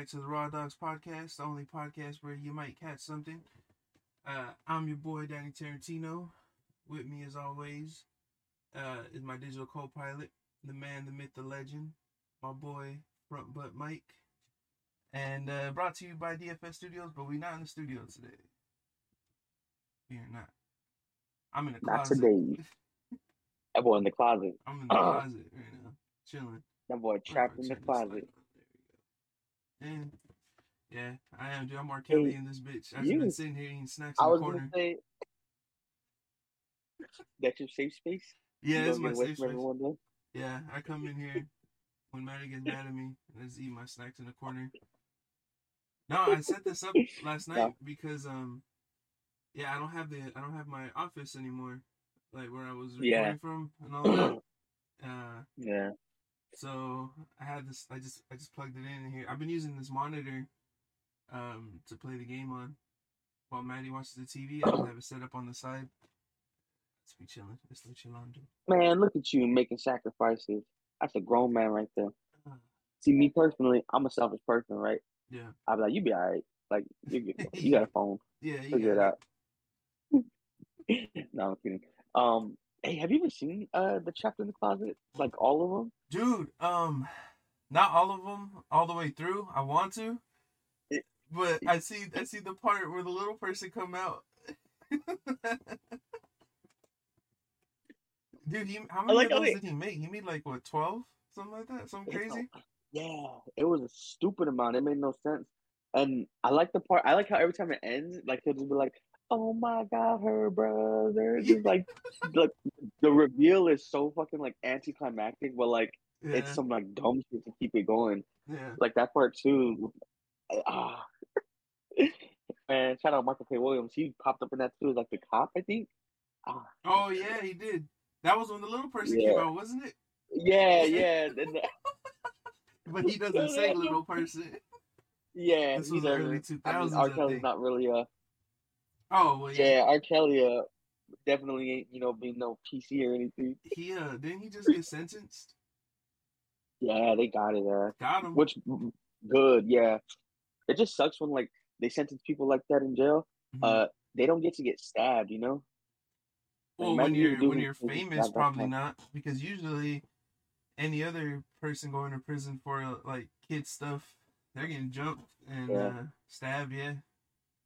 back to the Raw Dogs Podcast, the only podcast where you might catch something. Uh, I'm your boy, Danny Tarantino. With me, as always, uh, is my digital co pilot, the man, the myth, the legend, my boy, Front Butt Mike. And uh, brought to you by DFS Studios, but we're not in the studio today. We are not. I'm in the Not closet. today. That boy in the closet. I'm in the closet right now, chilling. That boy trapped in the closet. There we go. And yeah, I am. Dude, I'm R. Kelly in this bitch. I've been sitting here eating snacks I in the was corner. gonna say that's your safe space. Yeah, you it's my safe space. Yeah, I come in here when Maddie gets mad at me. I just eat my snacks in the corner. No, I set this up last night because um, yeah, I don't have the I don't have my office anymore, like where I was Yeah. from and all that. Uh, Yeah. So I had this. I just I just plugged it in here. I've been using this monitor, um, to play the game on, while Maddie watches the TV. I have it set up on the side. Let's be chilling. Let's let chill on, dude. Man, look at you making sacrifices. That's a grown man right there. Uh, See, me personally, I'm a selfish person, right? yeah, I'd be like, you be all right. Like, you, you got a phone. yeah, you Figure it out. no, I'm kidding. Um, hey, have you ever seen uh the chapter in the closet? Like all of them? dude. Um, not all of them all the way through. I want to, but I see I see the part where the little person come out. Dude, he, how many like of those did he make? He made like what twelve, something like that, something crazy. Yeah, it was a stupid amount. It made no sense. And I like the part. I like how every time it ends, like he'll just be like, "Oh my god, her brother." Just like, like the reveal is so fucking like anticlimactic, but like Yeah, it's some like dumb shit to keep it going. yeah. Like that part too. Ah, man, shout out Michael K. Williams. He popped up in that too, as like the cop, I think. Ah, Oh yeah, he did. That was when the little person came Yeah. out, wasn't it? yeah, yeah, But he doesn't say little person. yeah. This he's was the early two mean, thousands. R. I Kelly's not really a. Oh well, yeah. Yeah, R. Kelly uh, definitely ain't, you know, being no PC or anything. He uh didn't he just get sentenced? Yeah, they got it there. Got him. Which, good, yeah. It just sucks when, like, they sentence people like that in jail. Mhm. Uh, they don't get to get stabbed, you know? well, when you you're when you're famous, probably not, because usually any other person going to prison for uh, like kid stuff, they're getting jumped and Yeah. uh, stabbed. Yeah.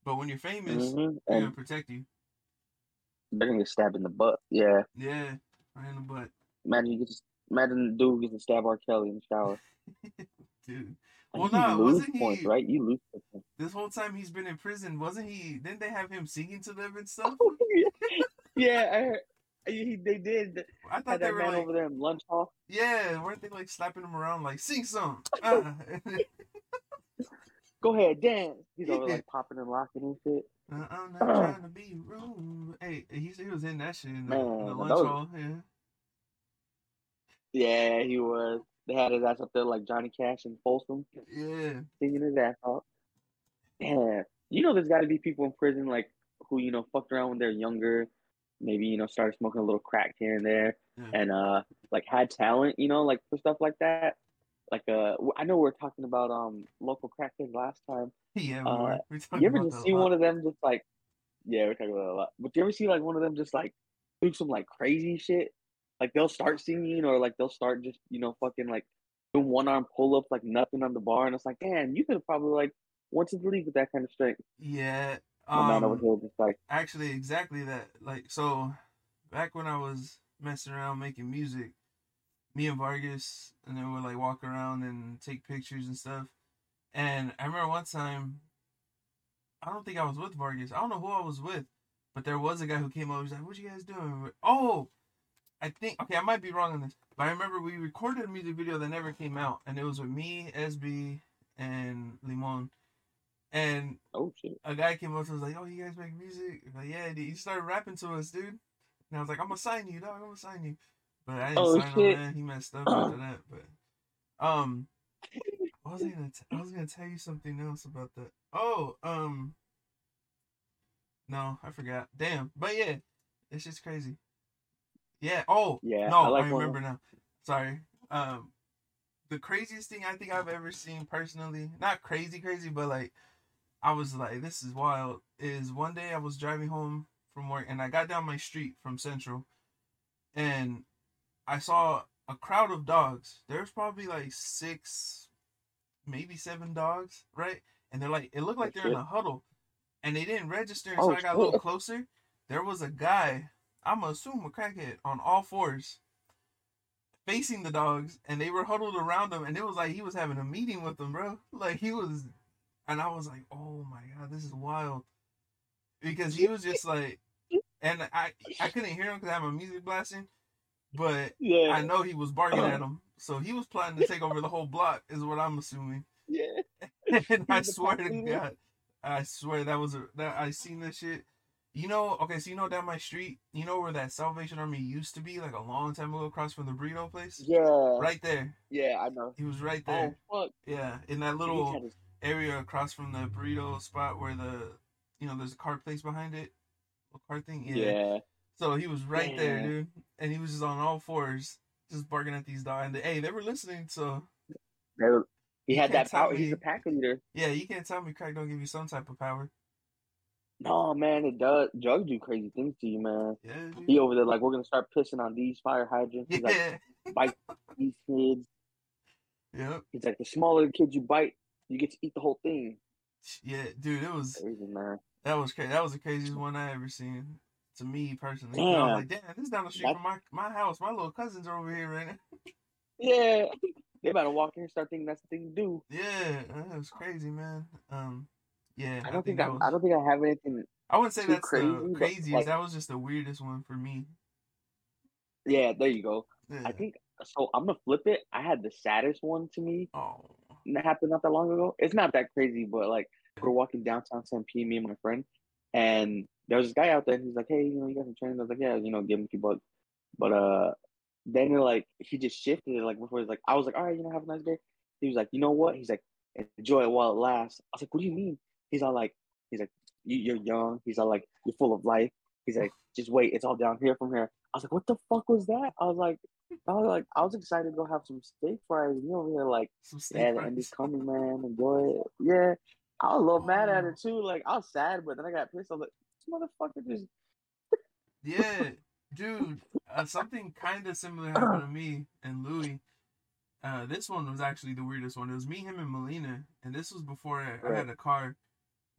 But when you're famous, hmm they're gonna And protect you. they're gonna get stabbed in the butt. Yeah. Yeah. Right in the butt, Imagine you get to, imagine the dude gets to stab R. Kelly in the shower. dude. Well, nah, lose wasn't points, he- right? You lose. This whole time he's been in prison, wasn't he? Didn't they have him singing to them and stuff? yeah, I heard. He, they did. I thought they were man like, over there in lunch hall. yeah, weren't they like slapping him around like sing some? Uh, Go ahead, dance. He's over like popping and locking and shit. Uh, I'm not trying to be rude. Hey, he, he was in that shit in the, in the Man, lunch those- hall. Yeah. Yeah, he was. They had his ass up there like Johnny Cash and Folsom, Yeah. singing his ass off. Yeah. you know, there's got to be people in prison like who you know fucked around when they're younger, maybe you know started smoking a little crack here and there, Yeah. and uh like had talent, you know, like for stuff like that. Like uh, I know we are talking about um local crackheads last time. Yeah, we Uh, were. You ever just see one of them just like, yeah, we're talking about a lot. But you ever see like one of them just like do some like crazy shit? Like they'll start singing or like they'll start just you know fucking like doing one arm pull ups like nothing on the bar, and it's like, man, you could probably like went to the league with that kind of strength. Yeah. Um, like, actually, exactly that. Like, so back when I was messing around making music, me and Vargas, and then we'd like walk around and take pictures and stuff. And I remember one time, I don't think I was with Vargas. I don't know who I was with, but there was a guy who came over. He's like, "What you guys doing?" Oh, I think okay, I might be wrong on this, but I remember we recorded a music video that never came out, and it was with me, SB, and Limon. And oh shit, a guy came up to us like, "Oh, you guys make music?" I'm like, yeah. He started rapping to us, dude. And I was like, "I'm gonna sign you, dog. I'm gonna sign you." But I didn't Oh, sign shit. him. He messed up after that. But um, what was I gonna? T- I was gonna tell you something else about that. Oh, um, no, I forgot. Damn. But yeah, it's just crazy. Yeah. Oh, yeah, no, I like I one- remember now. Sorry. Um, the craziest thing I think I've ever seen personally, not crazy crazy, but like I was like, this is wild. Is one day I was driving home from work and I got down my street from Central, and I saw a crowd of dogs. There's probably like six, maybe seven dogs, right? And they're like, it looked like they're in a huddle, and they didn't register. So Oh, I got a little closer. There was a guy. I'm gonna assume a crackhead on all fours, facing the dogs, and they were huddled around him, and it was like he was having a meeting with them, bro. Like he was, and I was like, oh my god, this is wild, because he was just like, and I I couldn't hear him because I have my music blasting, but Yeah. I know he was barking at uh-huh. him, so he was planning to take over the whole block, is what I'm assuming. Yeah. and I swear to? God, I swear that was a that I seen this shit. You know, okay, so you know down my street, you know where that Salvation Army used to be, like a long time ago, across from the burrito place. Yeah. Right there, Yeah, I know. he was right there. Oh there. fuck. Yeah, in that little area across from the burrito spot where the, you know, there's a car place behind it, a car thing. Yeah. Yeah. So he was right there, dude, and he was just on all fours, just barking at these dogs. And they, hey, they were listening, so They were- He had that power. tell He's a pack leader. yeah, you can't tell me crack don't give you some type of power. No, man, it does. Drugs do crazy things to you, man. Yeah, dude. He over there like we're gonna start pissing on these fire hydrants. He's like bite these kids. Yep. He's like the smaller the kids you bite, you get to eat the whole thing. Yeah, dude, it was Crazy man. that was crazy. That was the craziest one I ever seen. To me personally, Damn. I was like, damn, this is down the street That- from my my house. My little cousins are over here right now. Yeah. They about to walk in and start thinking that's the thing to do. Yeah, that was crazy, man. Um, yeah, I don't think that I, was, I don't think I have anything. I wouldn't say that's crazy, the craziest. like- that was just the weirdest one for me. Yeah, there you go. Yeah. I think so. I'm gonna flip it. I had the saddest one to me Oh, that happened not that long ago. It's not that crazy, but like we're walking downtown San P, me and my friend, and there was this guy out there. And he's like, "Hey, you know, you got some training. I was like, "Yeah, you know, give him a few bucks." But uh, then like, he just shifted it. Like before, he's like, I was like, "All right, you know, have a nice day." He was like, "You know what?" He's like, "Enjoy it while it lasts." I was like, "What do you mean?" He's all like, "He's like, you, you're young." He's all like, "You're full of life." He's like, "Just wait, it's all down here from here." I was like, "What the fuck was that?" I was like, I was like, I was excited to go have some steak fries. And you over here like. Yeah, the end is coming, man. Enjoy it. Yeah. I was a little mad at it too. Like I was sad, but then I got pissed. I was like, motherfucker just Yeah, dude, uh, something kind of similar happened to me and Louis. Uh, this one was actually the weirdest one. It was me, him, and Melina, and this was before I, I had a car.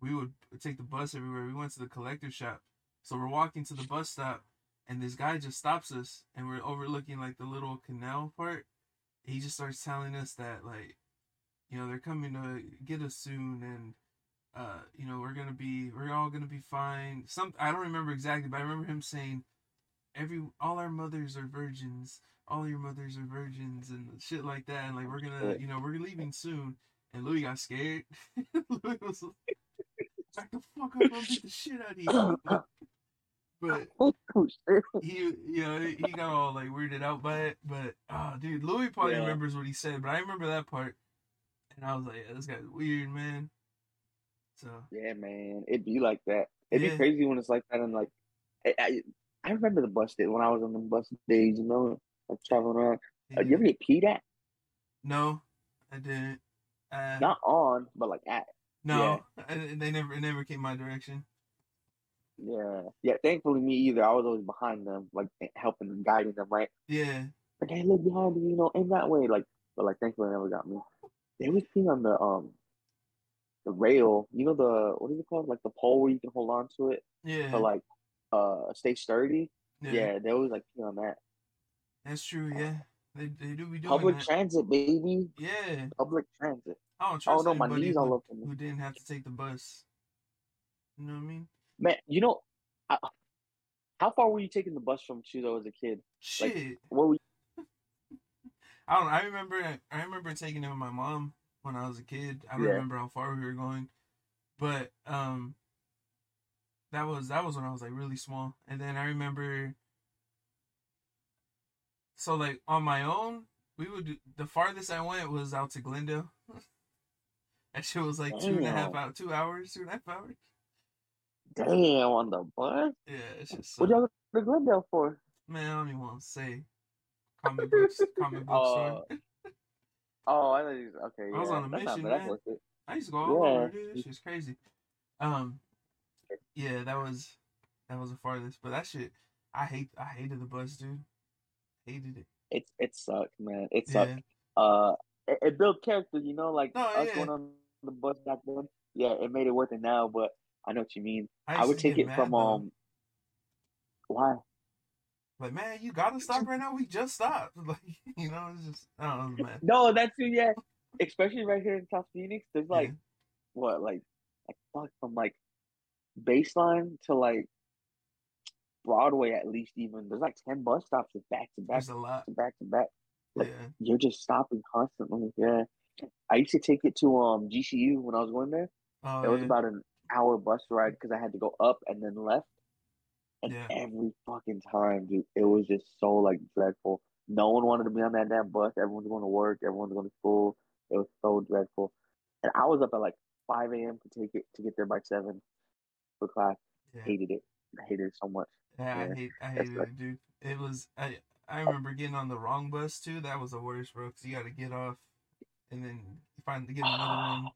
We would take the bus everywhere. We went to the collector shop, so we're walking to the bus stop, and this guy just stops us, and we're overlooking like the little canal part. He just starts telling us that like, you know, they're coming to get us soon, and uh, you know, we're gonna be, we're all gonna be fine. Some, I don't remember exactly, but I remember him saying, every, all our mothers are virgins, all your mothers are virgins, and shit like that, and like we're gonna, you know, we're leaving soon. And Louis got scared. Louis was like, back the fuck up, I'll beat the shit out of you. but oh he, you know, he got all like weirded out by it. But oh, dude, Louis probably Yeah. remembers what he said, but I remember that part, and I was like, yeah, this guy's weird, man. So Yeah, man. It'd be like that. It'd Yeah. be crazy when it's like that and like I, I, I remember the bus day when I was on the bus days, you know, like traveling around. Uh, you ever get peed at? no, I didn't. Uh, Not on, but like at. no, I, they never, it never came my direction. Yeah. Yeah, thankfully me either. I was always behind them, like helping and guiding them, right? Yeah, Like, hey, look behind you, you know, in that way. Like but like thankfully it never got me. They was peeing on the um the rail, you know the what is it called? Like the pole where you can hold on to it yeah, to like uh stay sturdy. yeah, Yeah, they always like pee on that. That's true. Yeah, they, they do be doing Public that. transit, baby. yeah, Public transit. I don't Oh trust no, my knees who, all up me. who didn't have to take the bus. You know what I mean? Man, you know, I, how far were you taking the bus from Chudo as a kid? Shit. What were you? I don't. I remember. I remember taking it with my mom when I was a kid. I don't Yeah. remember how far we were going, but um, that was that was when I was like really small. And then I remember. So like on my own, we would do, the farthest I went was out to Glendale. that shit was like two and a half Damn. out, two hours, two and a half hours. Damn, on the bus? Yeah, it's just What y'all go to Glendale for? man. I don't even want to say comic books, comic book Uh, store. Oh, I was, okay. Yeah, I was on a that's mission, man. worth. I used to go all Yeah. over, dude. That shit's crazy. Um, yeah, that was that was the farthest. But that shit, I hate. I hated the bus, dude. Hated it. It's it sucked, man. It sucked. Yeah. Uh, it, it built character. You know, like No, us yeah. going on the bus back then. Yeah, it made it worth it now. But I know what you mean. I, used would take it mad, from though. um. Why? Like, man, you gotta stop right now. We just stopped. Like, you know, it's just I don't know, mad. No, that's yeah. Especially right here in South Phoenix, there's like Yeah. what, like, like fuck from like baseline to like Broadway at least. Even there's like ten bus stops with back to back There's a lot. to back to back. Like, Yeah. You're just stopping constantly. Yeah, I used to take it to um GCU when I was going there. Oh, It was yeah. about an hour bus ride because I had to go up and then left. And Yeah. every fucking time, dude, it was just so like dreadful. No one wanted to be on that damn bus. Everyone's going to work. Everyone's going to school. It was so dreadful. And I was up at like 5 a.m. to take it to get there by seven for class. Yeah. Hated it. I hated it so much. Yeah, I hate, I hated right. it, dude. It was, I, I remember getting on the wrong bus too. That was the worst, bro. Cause you got to get off, and then you find to get another one,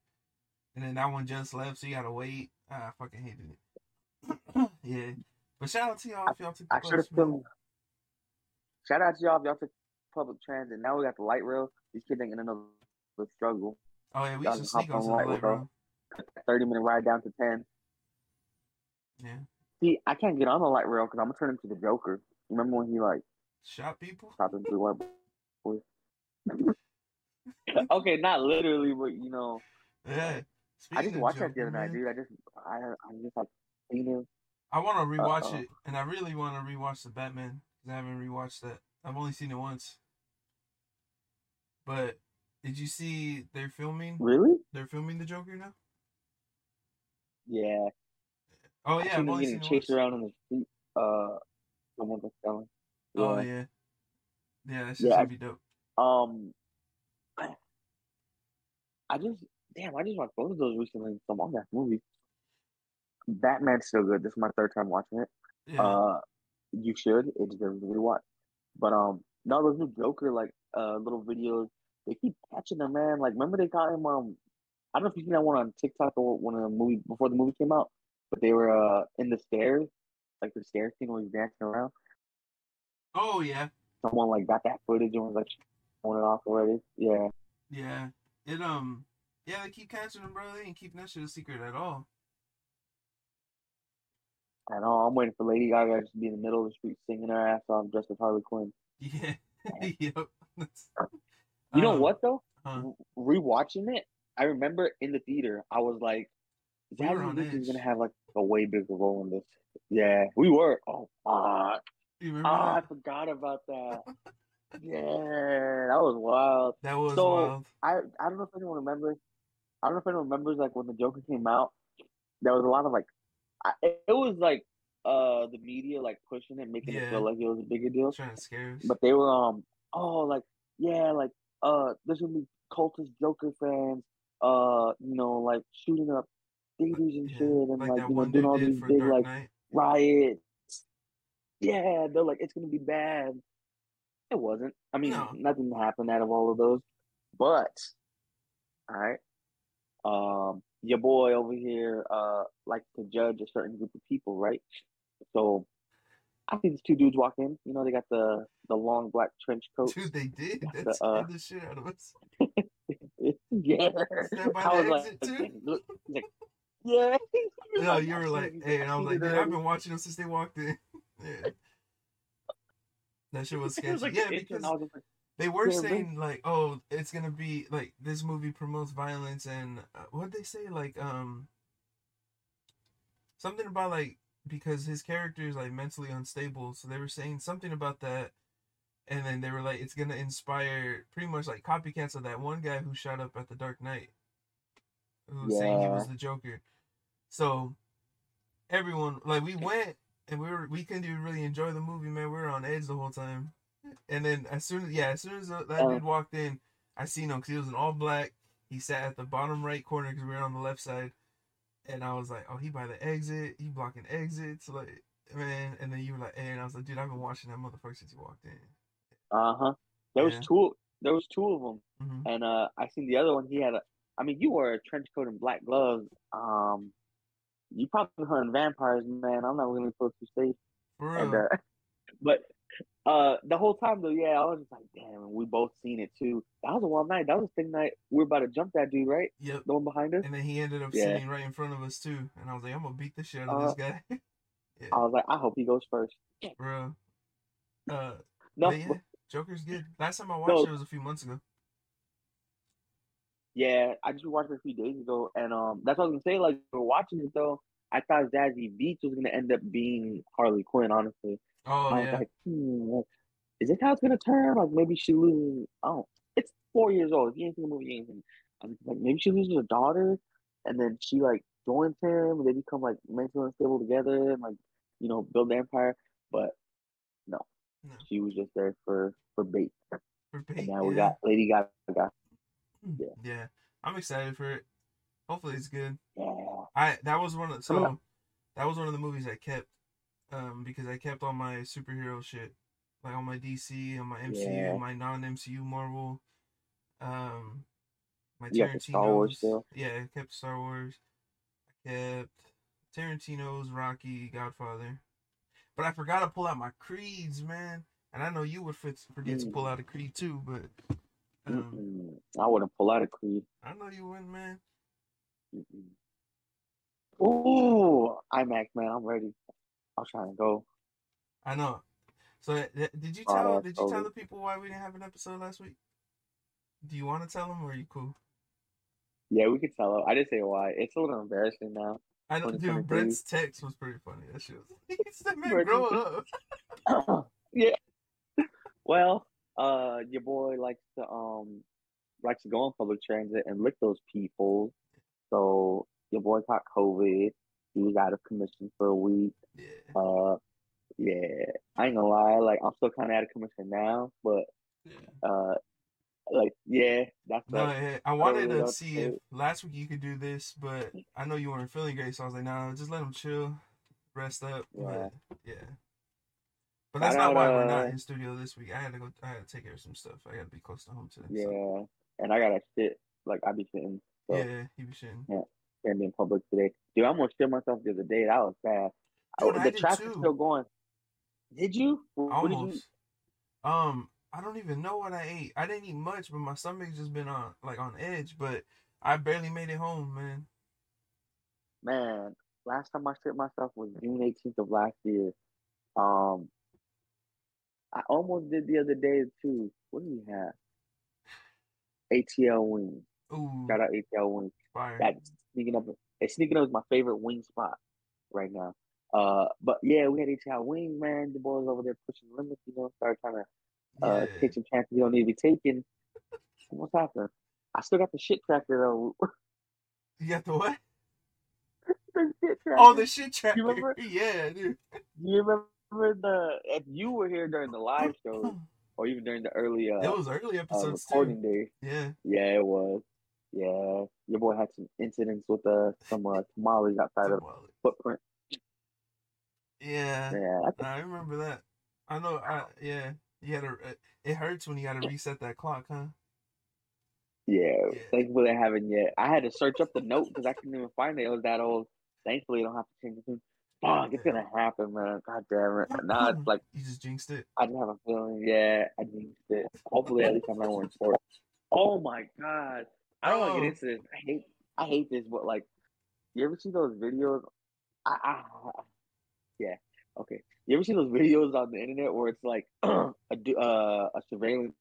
and then that one just left, so you got to wait. Ah, I fucking hated it. yeah, but shout out to y'all if y'all took the I should have bus, Shout out to y'all if y'all took public transit. Now we got the light rail. These kids ain't gonna know the struggle. Oh yeah, we y'all used to sneak on of light the light, rail. 30 minute ride down to 10. Yeah, See, I can't get on the light rail because I'm gonna turn into the Joker. Remember when he like shot people. stopped into the white boys? okay, not literally, but you know, Yeah. I just watched that the Joker, other night, man, dude. I just, I, I just like seen him. I want to rewatch Uh-oh. it, and I really want to rewatch the Batman because I haven't rewatched that. I've only seen it once. But did you see they're filming? Really? They're filming the Joker now. Yeah. Oh yeah, I've only getting seen chased once. around in the street. Uh, someone was telling. Oh yeah, yeah, that's just Yeah, gonna be dope. Um, I just damn, I just watched both of those recently. So I'm on that movie. Batman's still good. This is my third time watching it. Yeah, Uh, you should. It's very rewatch. But um, no, those new Joker like uh little videos. They keep catching them, man. Like, remember they caught him. Um, I don't know if you seen that one on TikTok or when the movie before the movie came out. But they were uh in the stairs, like the stairs scene where he's dancing around. oh yeah, Someone like got that footage and was like showing it off already. Yeah. yeah. It um, yeah, they keep catching them, bro. They ain't keeping that shit a secret at all. I know. I'm waiting for Lady Gaga to be in the middle of the street singing her ass off dressed as Harley Quinn. Yeah, yep. You know um, what though? Huh? Rewatching it, I remember in the theater, I was like, We were Zazie is gonna have like a way bigger role in this. Yeah, we were. Oh fuck! Ah, I forgot about that. yeah, that was wild. That was So- wild. I I don't know if anyone remembers. I don't know if anyone remembers like when the Joker came out. There was a lot of like, I, it, was like uh the media like pushing it, making Yeah. it feel like it was a bigger deal. Trying to scare us. But they were um oh like yeah like uh there's gonna be cultist Joker fans uh you know like shooting up theaters and Yeah, shit and like like, you know doing all these big Dark like Knight. riots. Yeah, they're like it's gonna be bad. It wasn't. I mean, No. nothing happened out of all of those. But all right, um, your boy over here uh likes to judge a certain group of people, right? So I see these two dudes walk in. You know, they got the the long black trench coat. Dude, they did. The, That scared uh, the shit out of us. yeah. I the was like, too? look, like, yeah. No, you were like, hey, and I was like, dude, I've been watching them since they walked in. Yeah. That shit was sketchy. was like yeah, because and I was just like, they were Yeah, saying like, oh, it's gonna be like this movie promotes violence and uh, what they say like um something about like because his character is like mentally unstable, so they were saying something about that, and then they were like, it's gonna inspire pretty much like copycats of that one guy who shot up at the Dark Knight, who was saying he was the Joker. So everyone like we went and we were we couldn't even really enjoy the movie, man. We were on edge the whole time. And then as soon as yeah, as soon as that Uh. dude walked in, I seen him because he was in all black. He sat at the bottom right corner because we were on the left side, and I was like, oh, he by the exit. He blocking exits, like man. And then you were like, hey, and I was like, dude, I've been watching that motherfucker since he walked in. uh huh. There was Yeah. two. there was two of them, hmm and uh, I seen the other one. He had a. I mean, you wore a trench coat and black gloves. Um, you probably hunting vampires, man. I'm not really supposed to And uh, but uh, the whole time though, yeah, I was just like, damn. We both seen it too. That was a wild night. That was the thing night we were about to jump that dude, right? Yep. The one behind us. And then he ended up Yeah. sitting right in front of us too, and I was like, I'm gonna beat the shit out of Uh, this guy, I was like, I hope he goes first. bro. Uh, No, yeah, Joker's good. Last time I watched No. it was a few months ago. Yeah, I just watched it a few days ago, and um, that's what I was gonna say. Like, we were watching it though, I thought Zazie Beetz was gonna end up being Harley Quinn. Honestly, Oh I was yeah, like, hmm, like, is this how it's gonna turn? Like, maybe she loses. Oh, it's four years old. If you ain't seen the movie, you ain't seen. I was like, maybe she loses her daughter, and then she like joins him, and they become like mentally unstable together, and like, you know, build the empire. But no, no, she was just there for for bait, for and bait, now we got Lady Gaga. yeah. yeah. I'm excited for it. Hopefully it's good. Yeah, I that was one of so that was one of the movies I kept um because I kept all my superhero shit like all my DC on my MCU Yeah. my non MCU Marvel um my You got Star Wars Tarantino's still? yeah I kept Star Wars I kept Tarantino's Rocky Godfather but I forgot to pull out my creeds man and I know you would forget to Mm. pull out a creed too but um I wouldn't pull out a Creed. I know you wouldn't man Mm-mm. Ooh, IMAX, man, I'm ready. I'm trying to go. I know. So th- th- did you Oh, tell did you tell the people why we didn't have an episode last week? Do you want to tell them or are you cool? Yeah, we could tell. Them. I didn't say why. It's a little embarrassing now. I know, 2023. dude. Brent's text was pretty funny. That shit was. He said, "Man, grow up." yeah. Well, uh, your boy likes to um likes to go on public transit and lick those people. So your boy caught COVID. He was out of commission for a week. Yeah, Uh, yeah, I ain't gonna lie. Like I'm still kind of out of commission now, but yeah. uh, like yeah, that's No, like yeah, I wanted to see if last week you could do this, but I know you weren't feeling great, so I was like, "Nah, just let him chill, rest up." Yeah. But yeah, but that's not why we're not uh, in studio this week. I had to go. I had to take care of some stuff. I got to be close to home today. yeah, So. and I gotta shit. Like I be shitting. So Yeah, he be shitting. can't be in public today. Dude, I almost shit myself the other day. That was bad. Dude, I the traffic's still going. Did you? What did you? Almost. Um, I don't even know what I ate. I didn't eat much, but my stomach's just been on like on edge. But I barely made it home, man. Man, last time I shit myself was June 18th of last year. Um, I almost did the other day too. What do we have? ATL wings. Ooh, Shout out ATL wings. fire. That's sneaking up. It's sneaking up is my favorite wing spot right now. Uh, but yeah, we had each ATL wing, man. The boys over there pushing limits, you know, started trying to uh, yeah. take some chances you don't need to be taking. What's happened? I still got the shit tracker though. You got the what? the shit tracker. Oh, the shit tracker. remember? Yeah, dude. You remember the if you were here during the live show or even during the early uh, It was early uh episodes recording too. day? Yeah. Yeah, it was. Yeah, your boy had some incidents with uh some uh, tamales outside of footprint. Yeah. Yeah, that's Nah, I remember that. I know. I yeah. You had to. It hurts when you got to reset that clock, huh? yeah. Yeah. Thankfully, I haven't yet. I had to search up the note because I couldn't even find it. It was that old. Thankfully, I don't have to change the tune. Fuck, it's gonna happen, man. God damn it. Now it's like You just jinxed it. I didn't have a feeling. Yeah, I jinxed it. Hopefully, at least I'm not wearing shorts. Oh my god, I don't want to Oh. get into this. I hate, I hate this, but like, you ever see those videos? I, I, yeah, okay. You ever see those videos on the internet where it's like a uh, a surveillance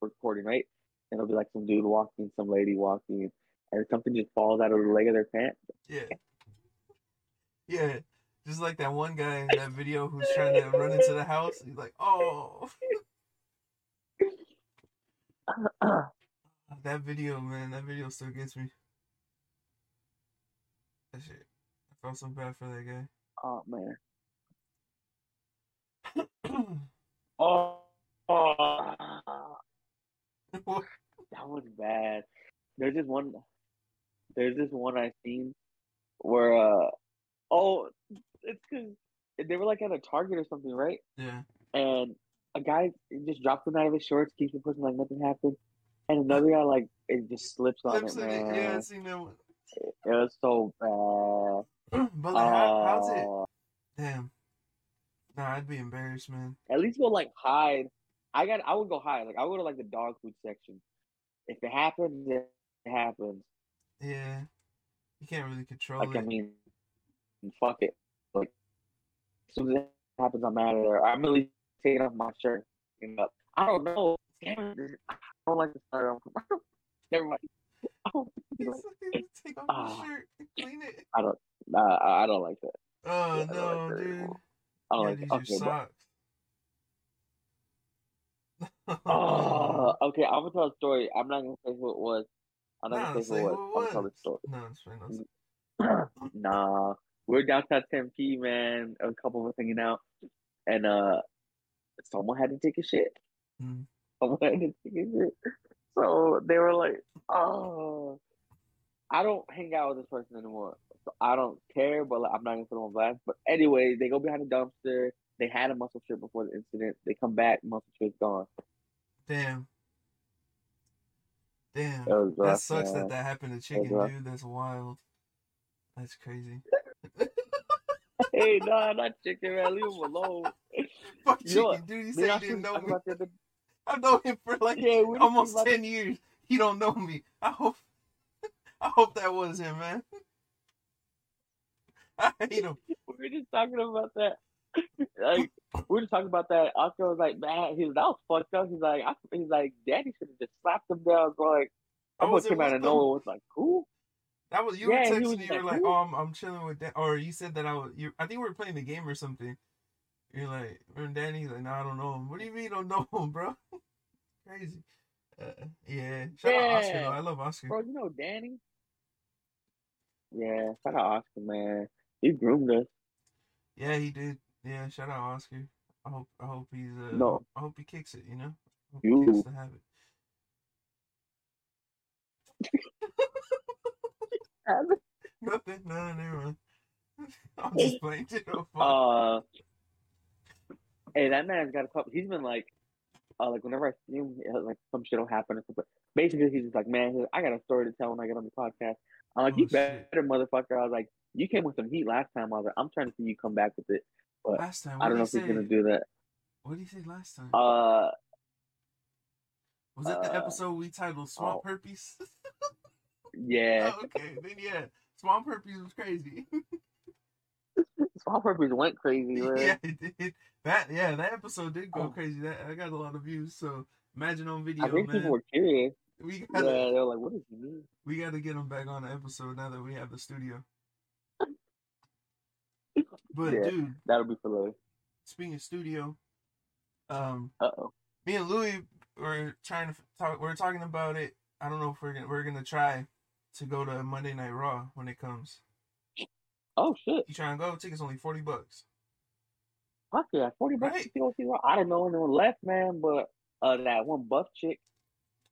recording, right? And it'll be like some dude walking, some lady walking, and something just falls out of the leg of their pants. Yeah. Yeah. Just like that one guy in that video who's trying to run into the house. He's like, oh. That video, man. That video still gets me. That shit. I felt so bad for that guy. oh man. Oh, oh. That was bad. There's this one. There's this one I seen where uh oh it's because they were like at a Target or something, right? yeah. And a guy just drops them out of his shorts, keeps pushing like nothing happened, and another guy like it just slips on Flips it, in it. man. Yeah, I seen that one. It was so bad. but like, how, how's it? Uh, Damn. Nah, I'd be embarrassed, man. At least go like hide. I got. I would go hide. Like I would go to like the dog food section. If it happens, it happens. Yeah. You can't really control Like it. I mean, fuck it. Like as soon as it happens, I'm out of there. I'm at least taking off my shirt. and up. I don't know. Damn I don't like to start off. Never mind. I don't, He's like, Take off Ah. your shirt and clean it. nah, I I don't like that. Oh Yeah, I don't no, like that dude. anymore. I don't Yeah, like are Okay, socks. oh, okay. I'm gonna tell a story. I'm not gonna say who it was. I'm not Nah, gonna say who it was. it I'm gonna tell the story. no, it's fine. It's nah, we're downtown Tempe, man. A couple of us hanging out, and uh, someone had to take a shit. Mm. Someone had to take a shit. So they were like, "Oh, I don't hang out with this person anymore. So I don't care, but like, I'm not gonna put them on blast." But anyway, they go behind the dumpster. They had a muscle shirt before the incident. They come back, muscle shirt's gone. Damn. Damn. Was That sucks that that happened to Chicken, rough. dude. That's wild. That's crazy. hey, nah, not chicken, man. Leave him alone. Fuck You know Chicken, dude. Me said Oscar didn't know me. About the other- I've known him for like Yeah, almost ten years. He don't know me. I hope. I hope that was him, man. I hate him. we were just talking about that. Like we were just talking about that. Oscar was like, "Man, he's that was fucked up." He's like, I, "He's like, Daddy should have just slapped him down." Bro, like, I I'm was gonna in came out of nowhere. Was like, "Cool." That was you Yeah, were texting me. You like, were like, "Who?" "Oh, I'm, I'm chilling with that," or you said that I was. You, I think we were playing the game or something. You're like, "We're Danny." He's like, "No, I don't know him." What do you mean you don't know him, bro? Crazy. Uh, yeah. Shout out Oscar Yeah. though. I love Oscar. Bro, you know Danny? Yeah, shout out Oscar, man. He groomed us. Yeah, he did. Yeah, shout out Oscar. I hope I hope he's uh No. I hope he kicks it, you know? I hope You. he the habit. Nothing. No, never mind. I'm just playing you know, fuck. Uh, hey, that man's got a couple. He's been like, uh, like whenever I see him, like some shit will happen or something. Basically, he's just like, man, I got a story to tell when I get on the podcast. I'm like, Oh, you shit. better, motherfucker. I was like, you came with some heat last time. I was like, I'm trying to see you come back with it. But last time, I don't know if he's say? gonna do that. What did he say last time? Uh, Was that the uh, episode we titled Swamp oh. Herpes? yeah, oh, okay, then yeah. Swamp Herpes was crazy. Swamp Herpes went crazy, man. yeah, it did. That yeah, that episode did go Oh. crazy. That I got a lot of views, so imagine on video, I think man. people were curious. we gotta they were like, what does he mean? we gotta get him back on the episode now that we have the studio. But Yeah. dude, That'll be for later. speaking of studio, um, Uh oh. me and Louis were trying to talk. We're talking about it. I don't know if we're gonna we're gonna try to go to Monday Night Raw when it comes. Oh shit. You trying to go? Tickets only forty bucks. Fuck yeah, forty bucks Right. to go see I don't know anyone left, man, but uh, that one buff chick,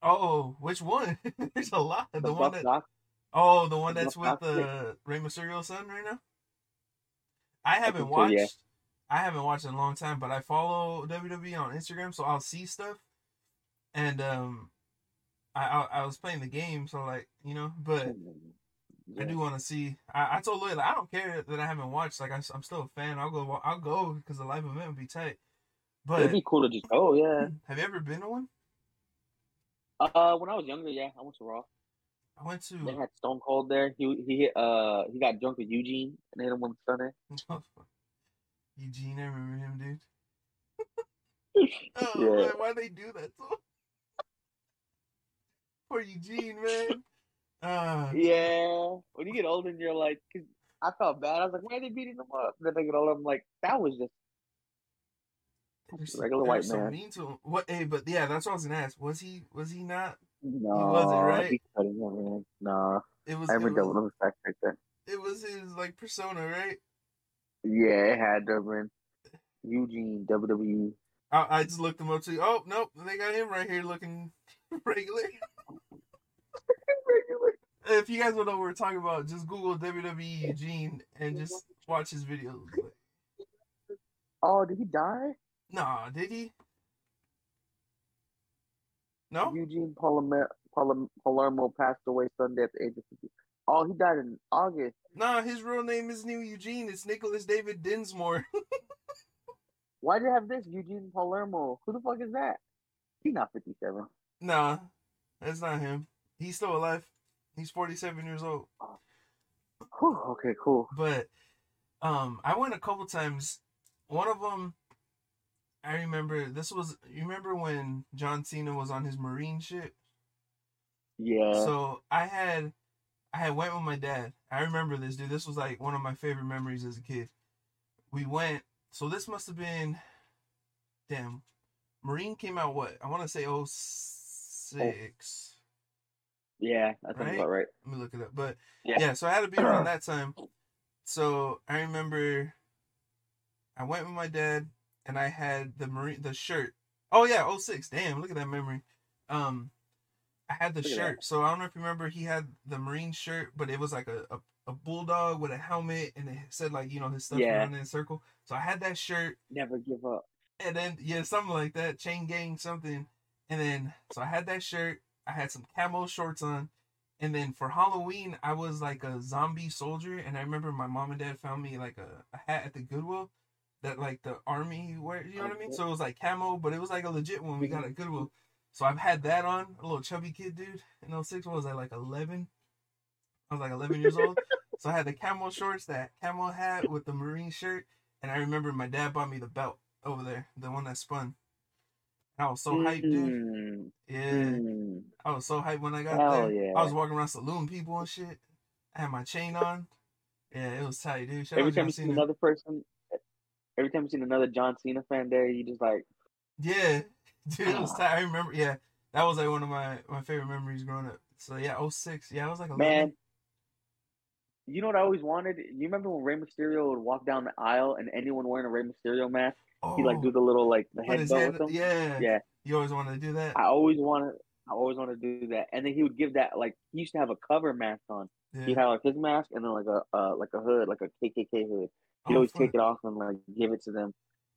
Oh, which one? There's a lot. The, the, one that doc. oh, the one the that's with chick. uh, Rey Mysterio's son right now. I haven't watched. yeah. I haven't watched in a long time, but I follow WWE on Instagram, so I'll see stuff. And um, I I, I was playing the game, so like you know, but I do want to see. I, I told Louis like, I don't care that I haven't watched. Like I, am still a fan. I'll go. I'll go because the live event would be tight. But It'd be cool to just go, yeah. have you ever been to one? Uh, when I was younger, yeah, I went to Raw. I went to. They had Stone Cold there. He he hit uh he got drunk with Eugene and hit him with stunner. Eugene, I remember him, dude. Oh, Yeah. man, why they do that to Poor Eugene, man. Uh, Yeah. When you get older, and you're like, 'cause I felt bad. I was like, why are they beating him up? then they get older, I'm like, that was just they're so- regular they're white so man. mean to him. What? Hey, but yeah, that's what I was gonna ask. Was he? Was he not? no. he wasn't, right? He cutting him, man. Nah. It was. I It haven't done was, one of right there. it was his like persona, right? Yeah, it had to have been Eugene WWE. I, I just looked him up too. Oh nope, they got him right here looking regular. If you guys don't know what we're talking about, just Google WWE Eugene and just watch his videos. Oh, did he die? Nah, did he? No, Eugene Palermo, Palermo, Palermo passed away Sunday at the age of 50. Oh, he died in August. nah. His real name isn't even Eugene. It's Nicholas David Dinsmore. Why do you have this? Eugene Palermo. Who the fuck is that? He's not 57. nah, that's not him. He's still alive. He's forty-seven years old. Whew, okay, cool. But um, I went a couple times. One of them, I remember. This was you remember when John Cena was on his Marine ship. Yeah. So I had, I had went with my dad. I remember this dude. This was like one of my favorite memories as a kid. We went. So this must have been, damn, Marine came out what? I want to say oh six. Yeah, that sounds Right? about right. Let me look it up. But Yeah. yeah, so I had to be around that time. So I remember I went with my dad and I had the marine the shirt. Oh yeah, 06. Damn, look at that memory. Um I had the Look shirt. So I don't know if you remember he had the marine shirt, but it was like a, a, a bulldog with a helmet and it said like, you know, his stuff Yeah. around in a circle. So I had that shirt Never give up. and then yeah, something like that, chain gang something. And then so I had that shirt, I had some camo shorts on, and then for Halloween I was like a zombie soldier, and I remember my mom and dad found me like a, a hat at the Goodwill that like the army wear, you know what I mean? So it was like camo, but it was like a legit one we got at mm-hmm. Goodwill. So I've had that on, a little chubby kid dude in 06, what was I like eleven? I was like eleven years old. So I had the camo shorts, that camo hat with the marine shirt, and I remember my dad bought me the belt over there, the one that spun. I was so hyped, dude. Mm, Yeah, mm. I was so hyped when I got Hell there. yeah. I was walking around saluting people and shit. I had my chain on. Yeah, it was tight, dude. Shout Every time you see another person, every time you see another John Cena fan there, you just like, Yeah, dude, it was tight. I remember. Yeah, that was like one of my my favorite memories growing up. So yeah, 06. Yeah, I was like 11. man. You know what I always wanted? You remember when Rey Mysterio would walk down the aisle and anyone wearing a Rey Mysterio mask, oh, he like do the little like the his head- with them. Yeah, Yeah. You always wanted to do that. I always wanted, I always wanted to do that. And then he would give that like he used to have a cover mask on. Yeah. He had like his mask and then like a uh, like a hood, like a KKK hood. He'd Oh, always fuck. take it off and like give it to them.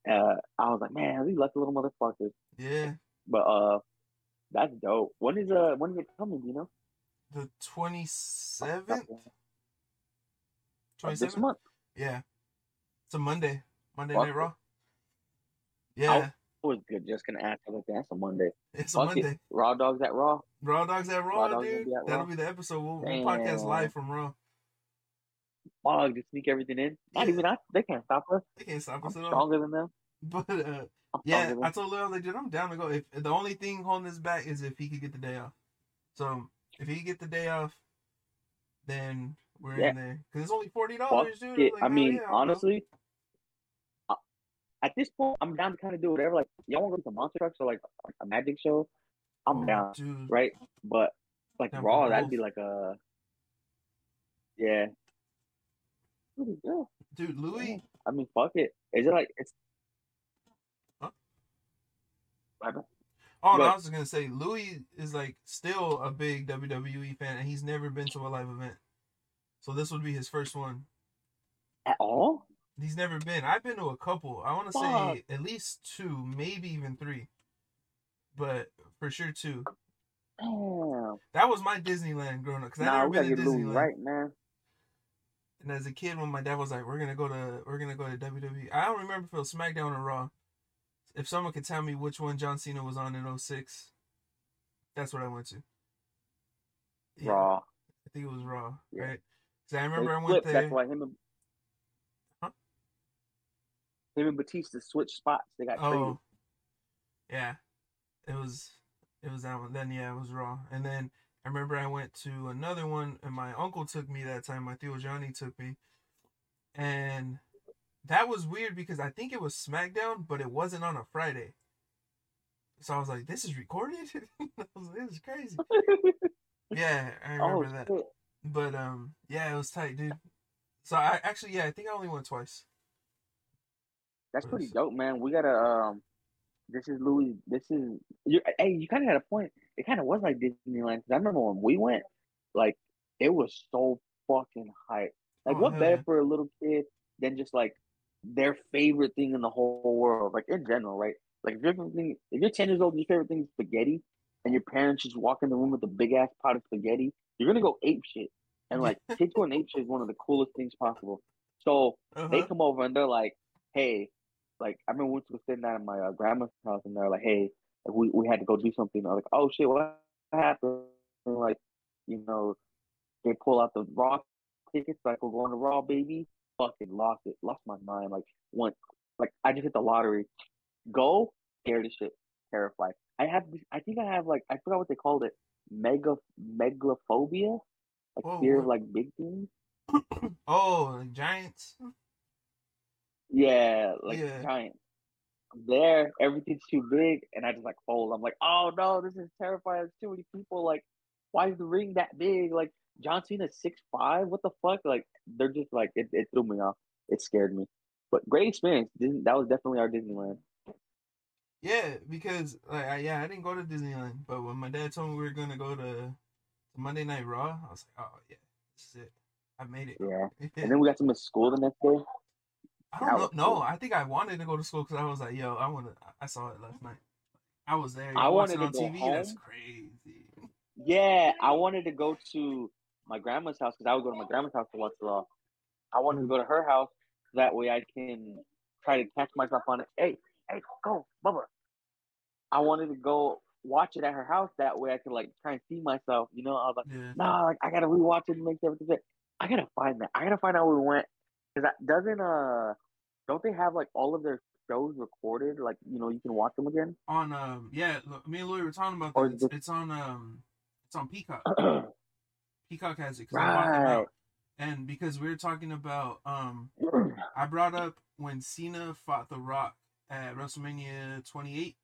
Uh, I was like, man, these lucky little motherfuckers. Yeah, But uh, that's dope. When is uh when is it coming? You know, the 27th. Uh, this 27th. month. Yeah, it's a Monday. Monday Fuck Night. Raw. Yeah, I was good. Just gonna ask like that's a Monday. it's a Monday. it. Raw dogs at Raw. Raw Dogs at Raw, Raw dude. be at That'll Raw. be the episode. We'll, we'll podcast live from Raw. Fog to sneak everything in. Not Yeah. even I. They can't stop us. They can't stop I'm us at all. stronger than them. But uh, yeah, I told Lil like, dude, I'm down to go. If the only thing holding us back is if he could get the day off. So if he could get the day off, then we're Yeah. in there. Cause it's only forty dollars, dude. Like, I mean, yeah, honestly, I- at this point, I'm down to kind of do whatever. Like, y'all want to go to monster trucks or like a magic show? I'm Oh, down, dude. right? But like Raw, that'd be like a yeah. Dude, Louis. I mean, fuck it. Is it like it's? Huh? Oh, no, I was just gonna say Louis is like still a big WWE fan, and he's never been to a live event. So this would be his first one. At all? He's never been. I've been to a couple. I want to say at least two, maybe even three, but for sure two. Damn. That was my Disneyland growing up because I Nah, never gotta been to Disneyland. right, man. And as a kid, when my dad was like, "We're gonna go to, we're gonna go to WWE," I don't remember if it was SmackDown or Raw. If someone could tell me which one John Cena was on in 06, that's what I went to. Yeah, Raw. I think it was Raw, Yeah. right? Because I They remember I went flipped. there. That's why him and? Him and Batista switched spots. They got traded. Oh, yeah, it was it was that one. Then yeah, it was Raw. And then I remember I went to another one, and my uncle took me that time. My Theo Johnny took me, and that was weird because I think it was SmackDown, but it wasn't on a Friday. So I was like, "This is recorded." Was this is crazy. Yeah, I remember oh, that. But um, yeah, it was tight, dude. So I actually, yeah, I think I only went twice. That's pretty dope, man. We gotta um this is Louis this is you hey, you kinda had a point. It kinda was like Disneyland because I remember when we went, like it was so fucking hype. Like Oh, what hell better for a little kid than just like their favorite thing in the whole world, like in general, right? Like if your thing if you're ten years old and your favorite thing is spaghetti, and your parents just walk in the room with a big ass pot of spaghetti, you're gonna go ape shit. And like kids going ape shit is one of the coolest things possible. So Uh-huh. they come over and they're like, "Hey, like I remember once we were sitting down at my uh, grandma's house and they're like, "Hey, like, we we had to go do something." I was like, "Oh shit, what happened?" And like, you know, they pull out the raw tickets, like we're going to raw, baby. Fucking lost it, lost my mind. Like once, like I just hit the lottery. Go scared as shit, terrified. I have, this, I think I have like I forgot what they called it, mega megalophobia, like Whoa, fear of like big things. Oh, like giants. Yeah, like Yeah. giant. There, everything's too big, and I just like fold. I'm like, oh no, this is terrifying. There's too many people. Like, why is the ring that big? Like, John Cena's six five. What the fuck? Like, they're just like it. It threw me off. It scared me. But great experience. Disney, that was definitely our Disneyland. Yeah, because like I, yeah, I didn't go to Disneyland, but when my dad told me we were gonna go to, to Monday Night Raw, I was like, oh yeah, this is it. I made it. Yeah. And then we got to at school the next day. I don't know. was No. I think I wanted to go to school because I was like, yo, I want to. I saw it last night. I was there. I You watched it wanted on to go TV. That's crazy. Yeah, I wanted to go to my grandma's house because I would go to my grandma's house to watch the Raw. I wanted to go to her house that way I can try to catch myself on it. Hey, hey, go, Bubba. I wanted to go watch it at her house that way I could like try and see myself. You know, I was like, Yeah. nah, like I gotta rewatch it and make sure everything's good. I gotta find that. I gotta find out where we went because that doesn't uh don't they have like all of their shows recorded? Like you know you can watch them again. On um, yeah, look, me and Louis were talking about Or It's, it- it's on um, it's on Peacock. Peacock has it because I bought them right. And because we were talking about um, I brought up when Cena fought The Rock at WrestleMania 28,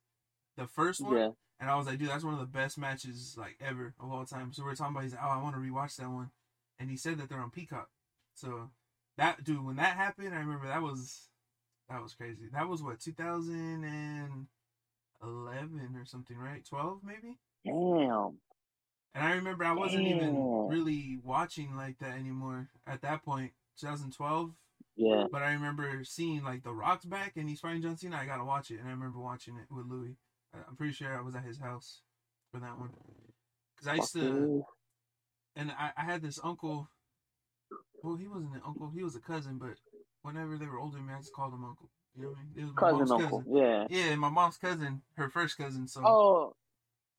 the first one, yeah. and I was like, dude, that's one of the best matches like ever of all time. So we are talking about, he's like, oh, I want to rewatch that one, and he said that they're on Peacock. So that dude, when that happened, I remember that was that was crazy. That was what 2011 or something, right? 12 maybe. Damn. And I remember I wasn't even really watching like that anymore at that point, 2012. Yeah. But I remember seeing like The Rock's back and he's fighting John Cena. I gotta watch it, and I remember watching it with Louis. I'm pretty sure I was at his house for that one. Cause I used to, and I, I had this uncle. Well, he wasn't an uncle; he was a cousin. But whenever they were older than me, I just called him uncle. You know what I mean? It was my cousin mom's uncle. cousin. Yeah. Yeah, my mom's cousin, her first cousin. So Oh,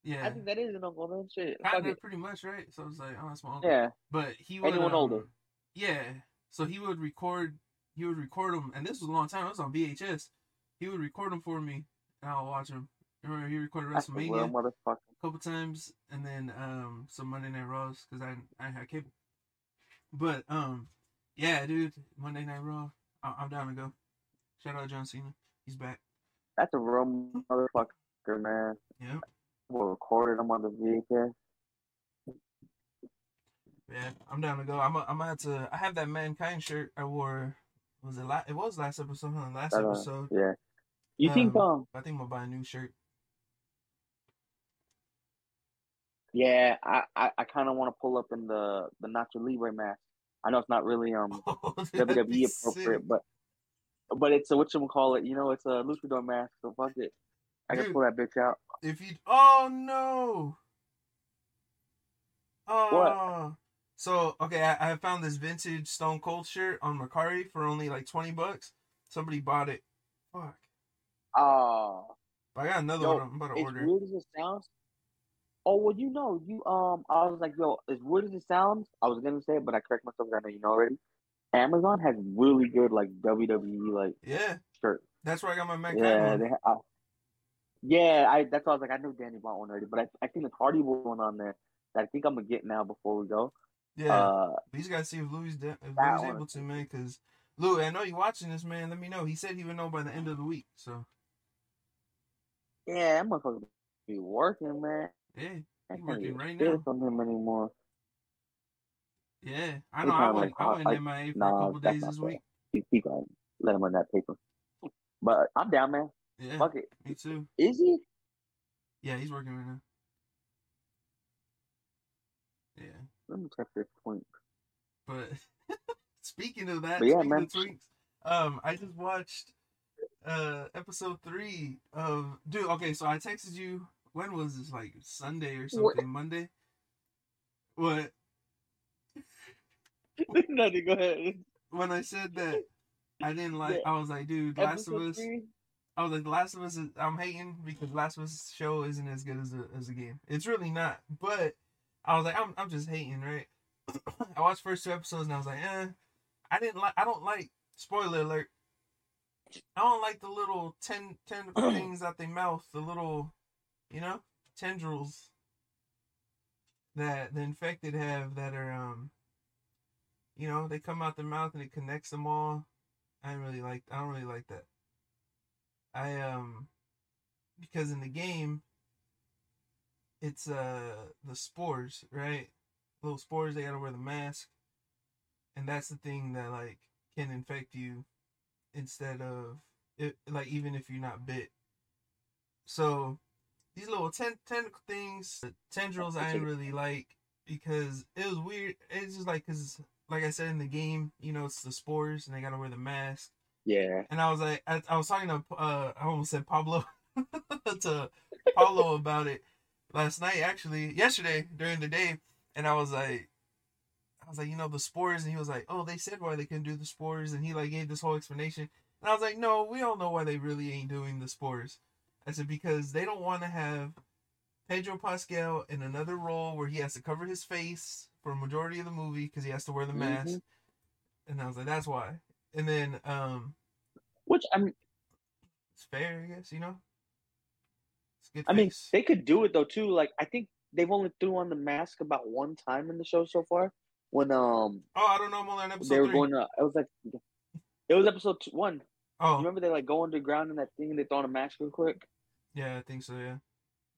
yeah, I think that is an uncle. Then shit. Kind of pretty much right. So I was like, oh, that's my uncle. Yeah. But he would Anyone um, older. Yeah. So he would record. He would record them, and this was a long time. It was on VHS. He would record them for me, and I'll watch them. Remember, he recorded That's a real WrestleMania a couple times, and then um some Monday Night Raws because I I had cable. But um, yeah, dude, Monday Night Raw. I- I'm down to go. Shout out John Cena. He's back. That's a real motherfucker, man. Yeah. We recorded him on the VHS. Yeah, I'm down to go. I'm i I'm gonna have to. I have that Mankind shirt I wore. Was it? La- it was last episode, huh? Last Uh, episode. Yeah. You think Um, um I think I'm gonna buy a new shirt. Yeah, I I, I kinda wanna pull up in the the Nacho Libre mask. I know it's not really um That'd WWE appropriate, sick. but but it's a what you call it, you know, it's a luchador mask, so fuck it. I can pull that bitch out. If you, oh no. Oh. So okay, I, I found this vintage Stone Cold shirt on Mercari for only like twenty bucks. Somebody bought it. Fuck. Oh, But I got another Yo, one. I'm about to order. weird as it sounds. Oh well, you know, you um, I was like, yo, as weird as it sounds, I was gonna say it, but I correct myself. I know you know already. Amazon has really good like WWE like Yeah, shirts. that's where I got my Mankind Yeah, they I, yeah, I that's why I was like, I know Danny bought one already, but I I think the Hardy one on there that I think I'm gonna get now before we go. Yeah, Uh, but he's gotta see if Louis de- if Louis able to, man. Because Louis, I know you're watching this, man. Let me know. He said he would know by the end of the week. So yeah, I'm gonna be working, man. Yeah, I can't working right now. from him anymore. yeah. I know. I went. like, I went I- MIA for a couple days this fair. week. He gonna let him on that paper. But I'm down, man. Yeah, Fuck it. me too. Is he? Yeah, he's working right now. Yeah, Let me check this point. but speaking of that, But yeah, speaking man. of tweaks, um, I just watched uh episode three of dude. Okay, so I texted you when was this? Like Sunday or something? Monday. What? Nothing. Go ahead. When I said that I didn't like, I was like, dude, Last of Episode Us. three? I was like, Last of Us. Is, I'm hating because Last of Us show isn't as good as a as a game. It's really not. But I was like, I'm I'm just hating, right? I watched first two episodes and I was like, eh. I didn't like. I don't like. Spoiler alert. I don't like the little ten tentacle things out they mouth. The little, you know, tendrils that the infected have that are um. You know, they come out their mouth and it connects them all. I don't really like. I don't really like that. I um because in the game it's uh the spores, right? Little spores they gotta wear the mask. And that's the thing that like can infect you instead of it like even if you're not bit. So these little ten tentacle things, the tendrils I didn't really like because it was weird. It's just like cause like I said in the game, you know, it's the spores and they gotta wear the mask. Yeah. And I was like, I, I was talking to, uh, I almost said Pablo, to Pablo about it last night, actually, yesterday during the day. And I was like, I was like, you know, the spores. And he was like, oh, they said why they couldn't do the spores. And he like gave this whole explanation. And I was like, no, we all know why they really ain't doing the spores. I said, because they don't want to have Pedro Pascal in another role where he has to cover his face for a majority of the movie because he has to wear the mask. Mhm. And I was like, that's why. And then, um, Which I mean, it's fair, I guess, you know? I mean, they could do it though too. Like I think they've only threw on the mask about one time in the show so far. When um oh, I don't know. I'm only on episode they were three. going to, it was like it was episode two, one. oh, Remember they like go underground in that thing and they throw on a mask real quick. Yeah, I think so, yeah.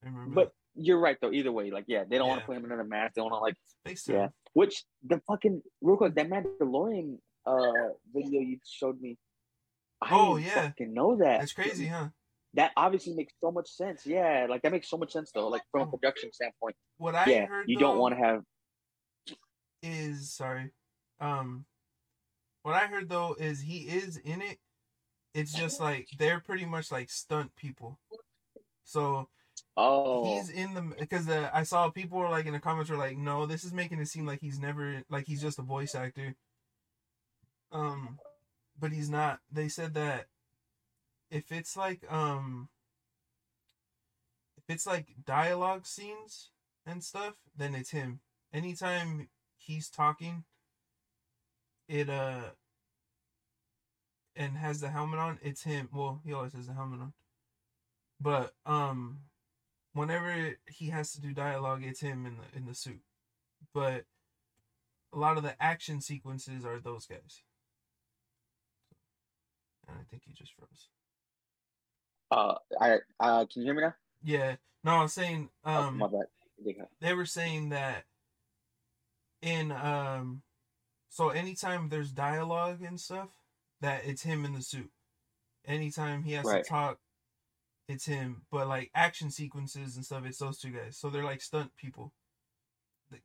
I remember But you're right though. Either way, like yeah, they don't want to put him in another mask. They want to like that. Face yeah. time. Which the fucking real quick that Mandalorian uh video you showed me. I Oh, yeah. fucking know that. That's crazy, huh? That obviously makes so much sense. Yeah, like that makes so much sense though. Like from a Oh. production standpoint. What I yeah, heard you don't want to have. is sorry. Um what I heard though is he is in it. It's just like they're pretty much like stunt people. So Oh, he's in the because uh, I saw people were like in the comments were like, no, this is making it seem like he's never like he's just a voice actor. Um, but he's not. They said that if it's like um if it's like dialogue scenes and stuff, then it's him. Anytime he's talking, it uh and has the helmet on, it's him. Well, he always has the helmet on. But um whenever he has to do dialogue, it's him in the in the suit. But a lot of the action sequences are those guys. And I think he just froze. uh, I uh, can you hear me now? Yeah. No, I'm saying oh, um my bad. Yeah. they were saying that in um so anytime there's dialogue and stuff that it's him in the suit anytime he has Right. to talk it's him but like action sequences and stuff it's those two guys so they're like stunt people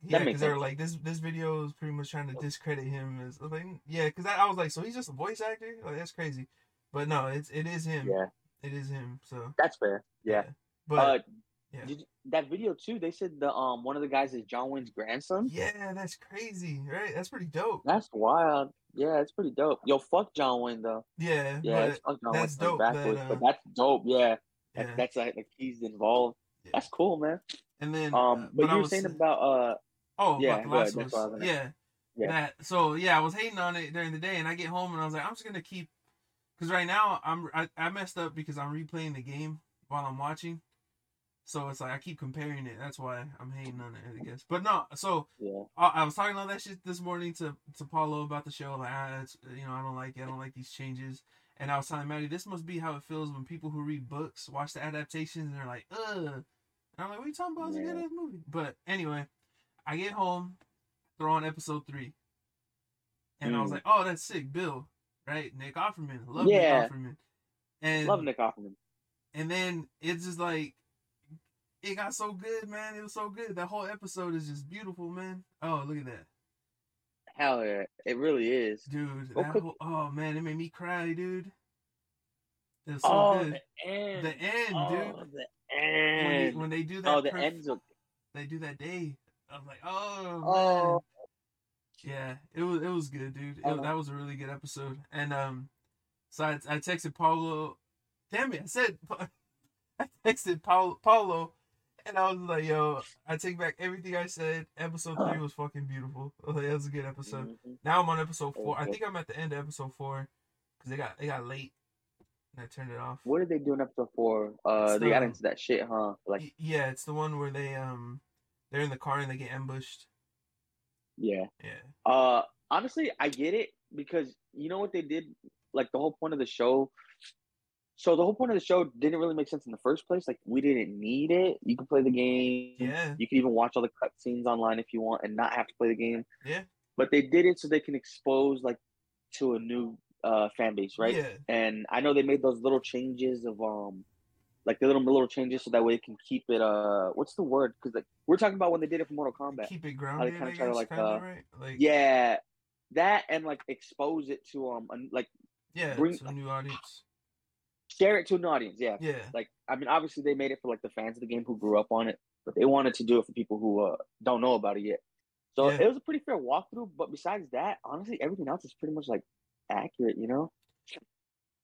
yeah because they're like this this video is pretty much trying to discredit him as like yeah because I, I was like so he's just a voice actor like that's crazy but no it's it is him Yeah, it is him so that's fair. Yeah. but uh, yeah. did, that video too. They said the um one of the guys is John Wayne's grandson. yeah that's crazy right that's pretty dope That's wild. Yeah, it's pretty dope. Yo, fuck John Wayne though. Yeah, Yeah, but fuck John that's Wayne dope backwards, that, but uh, that's dope. Yeah, that, yeah. that's like, like he's involved. Yeah. That's cool, man. and then Um, uh, but you were saying about uh, oh yeah, about the go ahead, last that's was Yeah, Yeah. That so yeah, I was hating on it during the day, and I get home and I was like, I'm just gonna keep because right now I'm I, I messed up because I'm replaying the game while I'm watching, so it's like I keep comparing it. That's why I'm hating on it, I guess. But no, so yeah, I, I was talking all that shit this morning to to Paulo about the show. Like, ah, it's, you know, I don't like it. I don't like these changes. And I was telling Maddie, this must be how it feels when people who read books watch the adaptations and they're like, ugh. And I'm like, what are you talking about? It's a good ass movie. But anyway, I get home, throw on episode three, and I was Mm. like, oh, that's sick, Bill, right? Nick Offerman, love Yeah. Nick Offerman. And love Nick Offerman. and then it's just like it got so good, man. It was so good. That whole episode is just beautiful, man. Oh, look at that. Hell yeah, it really is. Dude, Go cook- whole, oh man, it made me cry, dude. It was so oh, good. the end. The end, oh, dude. the when they, when they do that. Oh, the perf- ends They do that day. I was like, oh, man. Oh. Yeah, it was it was good, dude. It, Uh-huh. that was a really good episode. And um, so I, I texted Paulo. Damn it! I said I texted Paulo, Paulo, and I was like, "Yo, I take back everything I said. Episode three was fucking beautiful. I was like, that was a good episode." Mhm. Now I'm on episode four. I think I'm at the end of episode four because they got they got late, and I turned it off. What did they do in episode four? Uh, It's they got into that shit, huh? Like, yeah, it's the one where they um they're in the car and they get ambushed. yeah. Yeah. Uh, honestly, I get it because you know what they did. Like the whole point of the show. So the whole point of the show didn't really make sense in the first place. Like we didn't need it. You can play the game. Yeah. You can even watch all the cutscenes online if you want and not have to play the game. Yeah. But they did it so they can expose like to a new uh fan base, right? Yeah. And I know they made those little changes of um like the little little changes so that way it can keep it uh what's the word? Because like we're talking about when they did it for Mortal Kombat. Keep it grounded. kinda try to, like, uh, right? Like Yeah, that and like expose it to um like yeah, bring- to a new audience. Share it to an audience. Yeah, Yeah. like I mean, obviously they made it for like the fans of the game who grew up on it, but they wanted to do it for people who uh don't know about it yet. So Yeah. it was a pretty fair walkthrough. But besides that, honestly, everything else is pretty much like accurate. You know,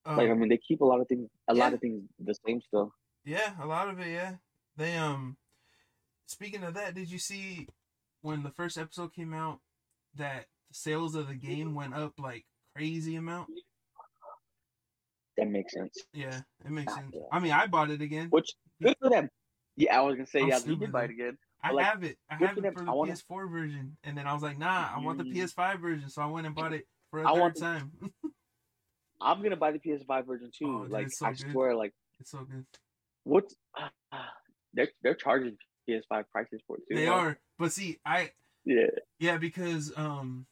Um, like I mean, they keep a lot of things, a yeah. lot of things the same still. Yeah, a lot of it. Yeah, they um. Speaking of that, did you see when the first episode came out that the sales of the game went up like crazy amount? That makes sense. Yeah, it makes sense. Yeah. I mean, I bought it again. Which good for them. Yeah, I was gonna say I'm yeah, you stupid, did buy it again. I like, have it. I have it for the wanna- PS4 version, and then I was like, nah, I want the Mm. PS5 version, so I went and bought it for a I third the- time. I'm gonna buy the PS5 version too. Oh, dude, like so I good. swear, like it's so good. what's they're they're charging PS5 prices for it too. They are, but see, I Yeah. Yeah, because um,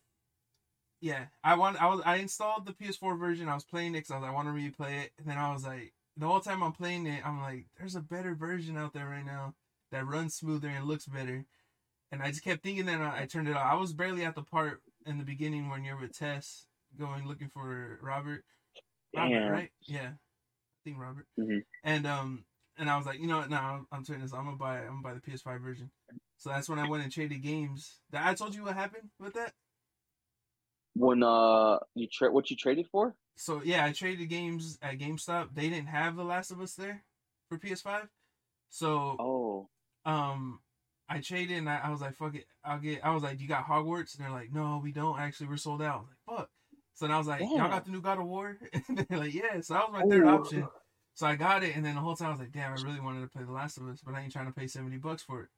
yeah, I want I was I installed the PS4 version. I was playing it because I like, I want to replay it, and then I was like, the whole time I'm playing it, I'm like, there's a better version out there right now that runs smoother and looks better, and I just kept thinking that. I, I turned it off. I was barely at the part in the beginning when you're with Tess going looking for Robert. Robert, Damn. right? Yeah, I think Robert. Mhm. And um, and I was like, you know what? Now I'm, I'm turning this. I'm gonna buy. I'm gonna buy the PS5 version. So that's when I went and traded games. That I told you what happened with that. When uh you trade what you traded for? So yeah, I traded games at GameStop. They didn't have The Last of Us there for PS5. So Oh. um, I traded and I, I was like, fuck it, I'll get. I was like, you got Hogwarts? And they're like, no, we don't. Actually, we're sold out. Like, fuck. So then I was like, y'all got the new God of War? And they're like, yeah. So that was my third option. So I got it, and then the whole time I was like, damn, I really wanted to play The Last of Us, but I ain't trying to pay seventy bucks for it.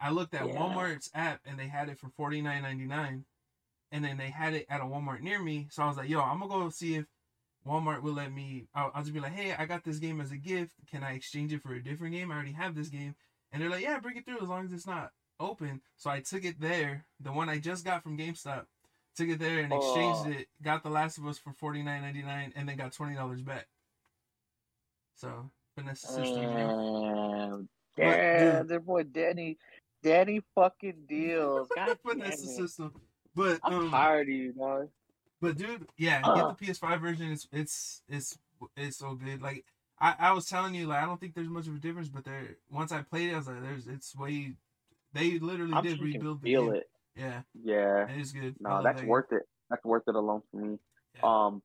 I looked at Yeah. Walmart's app, and they had it for forty nine ninety nine, and then they had it at a Walmart near me. So I was like, yo, I'm gonna go see if Walmart will let me. I'll, I'll just be like, hey, I got this game as a gift. Can I exchange it for a different game? I already have this game, and they're like, yeah, bring it through as long as it's not open. So I took it there, the one I just got from GameStop. Took it there and exchanged Oh. it. Got The Last of Us for forty nine ninety nine, and then got twenty dollars back. So the system. Mm, bro. Yeah, their boy Danny. Danny fucking deals. God the system. But I'm um, tired of you, dog. But dude, yeah, Uh. get the PS5 version. It's it's it's it's so good. Like I, I was telling you, like I don't think there's much of a difference, but there once I played it, I was like, there's it's way. They literally I'm did sure you can rebuild the feel game. it. Yeah, Yeah. it is good. No, that's that game. worth it. That's worth it alone for me. Yeah. Um,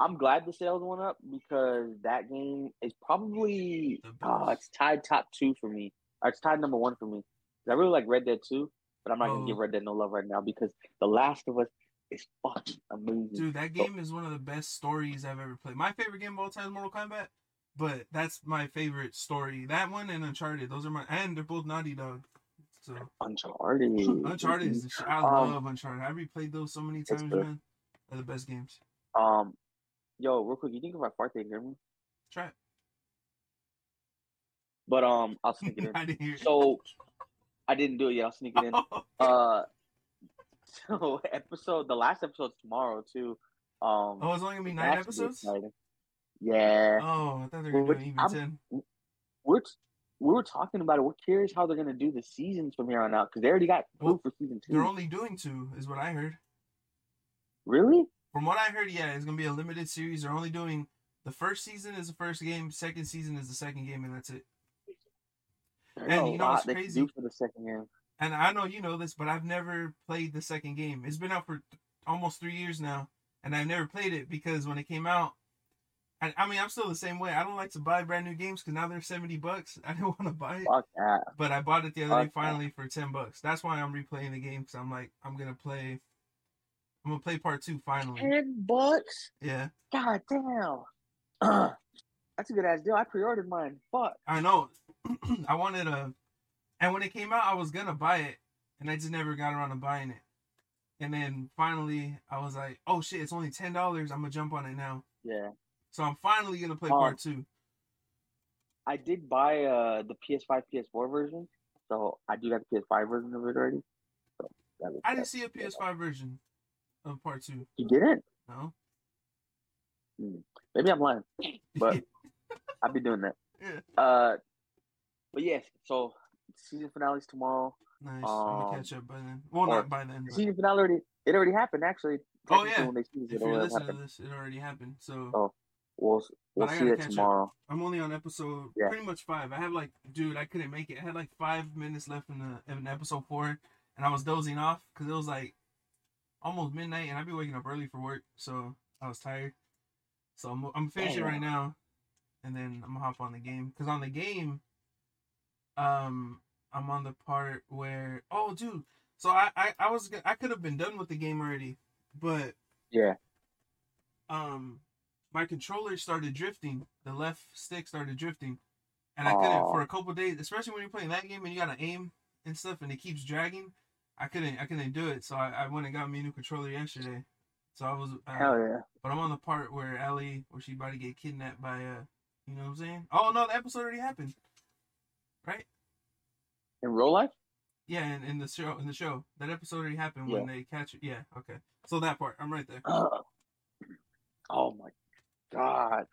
I'm glad the sales went up because that game is probably The uh, it's tied top two for me. Or it's tied number one for me. I really like Red Dead 2, but I'm not gonna Oh. give Red Dead no love right now because The Last of Us is fucking amazing. Dude, that game is one of the best stories I've ever played. My favorite game of all time is Mortal Kombat, but that's my favorite story. That one and Uncharted. Those are my and they're both Naughty Dog. So Uncharted. Uncharted is the shit. I Um, love Uncharted. I replayed those so many times, man. They're the best games. Um, yo, real quick, you think if I fart, they hear me? Try it. But um, I'll sneak it in. I it. So I didn't do it yet. I'll sneak it in. Uh, so episode, the last episode's tomorrow too. Um, Oh, it's only gonna be nine that's gonna be episodes. exciting. Yeah, Oh, I thought they were Which doing even ten. we're we were talking about it. We're curious how they're gonna do the seasons from here on out because they already got Well, for season two. They're only doing two, is what I heard. really? From what I heard, yeah, it's gonna be a limited series. They're only doing the first season is the first game, second season is the second game, and that's it. There's And you know lot what's they can crazy? for the second game. And I know you know this, but I've never played the second game. It's been out for th- almost three years now, and I've never played it because when it came out, I, I mean, I'm still the same way. I don't like to buy brand new games because now they're seventy bucks. I didn't want to buy it, Fuck that. but I bought it the other day Fuck that. finally for ten bucks. That's why I'm replaying the game because I'm like, I'm gonna play. I'm gonna play part two finally. Ten bucks? Yeah, God damn. That's a good ass deal. I pre-ordered mine. Fuck. I know. I wanted a, and when it came out, I was gonna buy it, and I just never got around to buying it. And then finally, I was like, "Oh shit, it's only ten dollars. I'm gonna jump on it now." Yeah. So I'm finally gonna play Um, part two. I did buy uh the PS5, PS4 version, so I do have the PS5 version of it already. So that was I didn't see a PS5 version of part two. You didn't? No. Maybe I'm lying, but I'll be doing that. Yeah. Uh, but yes. So season finale's tomorrow. nice. I'm gonna um, catch up by then. Well, not by then. But Season finale already. It already happened actually. Oh, yeah. When they see if you're listening to this, it already happened. So Oh. We'll we'll see it catch up. tomorrow. I'm only on episode Yeah. pretty much five. I have like, dude, I couldn't make it. I had like five minutes left in the in episode four, and I was dozing off because it was like almost midnight, and I'd be waking up early for work, so I was tired. So I'm I'm finishing Damn. right now, and then I'm gonna hop on the game because on the game, um, I'm on the part where oh, dude, so I I, I was I could have been done with the game already, but Yeah. um my controller started drifting. The left stick started drifting. And I couldn't for a couple days, especially when you're playing that game and you gotta aim and stuff and it keeps dragging. I couldn't I couldn't do it. So I, I went and got me a new controller yesterday. So I was uh, Hell yeah. but I'm on the part where Ellie where she about to get kidnapped by uh you know what I'm saying? Oh no, the episode already happened. Right? In real life? Yeah, in, in the show in the show. That episode already happened when they catch it. Yeah, okay. So that part, I'm right there. oh my god.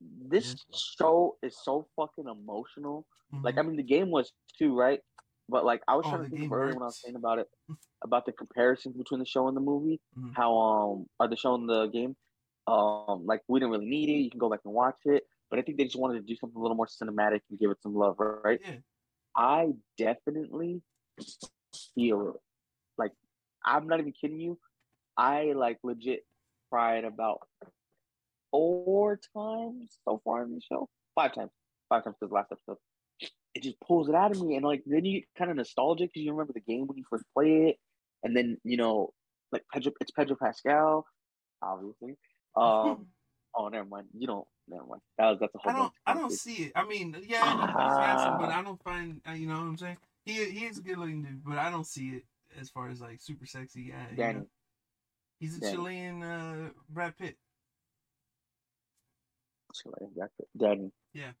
This show is so fucking emotional. Like Mhm. I mean the game was too, right? But like I was Oh, trying to think earlier when I was saying about it about the comparisons between the show and the movie. Mhm. How um are the show and the game. Um like we didn't really need it, you can go back and watch it. But I think they just wanted to do something a little more cinematic and give it some love, right? yeah. I definitely feel it. Like, I'm not even kidding you. I like legit cried about four times so far in the show. Five times. Five times because last episode. It just pulls it out of me, and like then you get kind of nostalgic because you remember the game when you first play it, and then you know, like Pedro, it's Pedro Pascal, obviously. Um, oh, never mind. You don't. Never mind. That was that's a whole. I don't. I don't see it. I mean, yeah, he- he's handsome, but I don't find. uh, You know what I'm saying? He he is a good looking dude, but I don't see it as far as like super sexy guy. you Danny. know? He's a Danny. Chilean uh, Brad Pitt. Chilean Brad Pitt. Daddy. Yeah.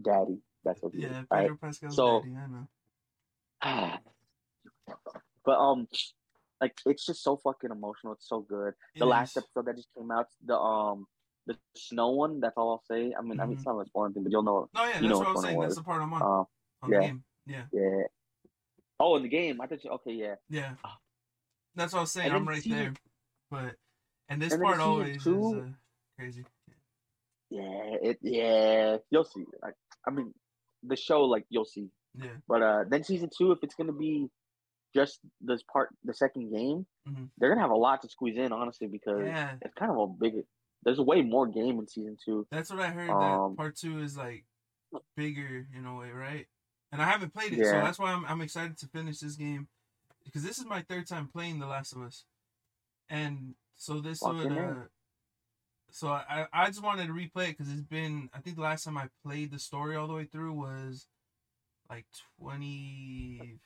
Daddy. That's what. Yeah, Pedro Pascal's So- daddy. I know. but um, like it's just so fucking emotional. It's so good. The It last is. episode that just came out, the um, the snow one. That's all I'll say. I mean, I mean, it's Mhm. not a spoiling thing, but you'll know. No, yeah, you that's know what I which was one it saying. That's the part I'm on Uh, on yeah. the game. Yeah, yeah. Oh, in the game, I thought you. Okay, yeah. yeah. That's what I was saying. I'm right season- there. But and this and part always two- is uh, crazy. Yeah, it. Yeah, you'll see. Like, I mean, the show, like you'll see. Yeah, But uh, then season two, if it's gonna be just this part, the second game, Mhm. they're gonna have a lot to squeeze in, honestly, because yeah. it's kind of a big. There's way more game in season two. That's what I heard. Um, that part two is like bigger in a way, right? And I haven't played it, so that's why I'm I'm excited to finish this game because this is my third time playing The Last of Us, and so this would. Uh, so I I just wanted to replay it because it's been I think the last time I played the story all the way through was like twenty,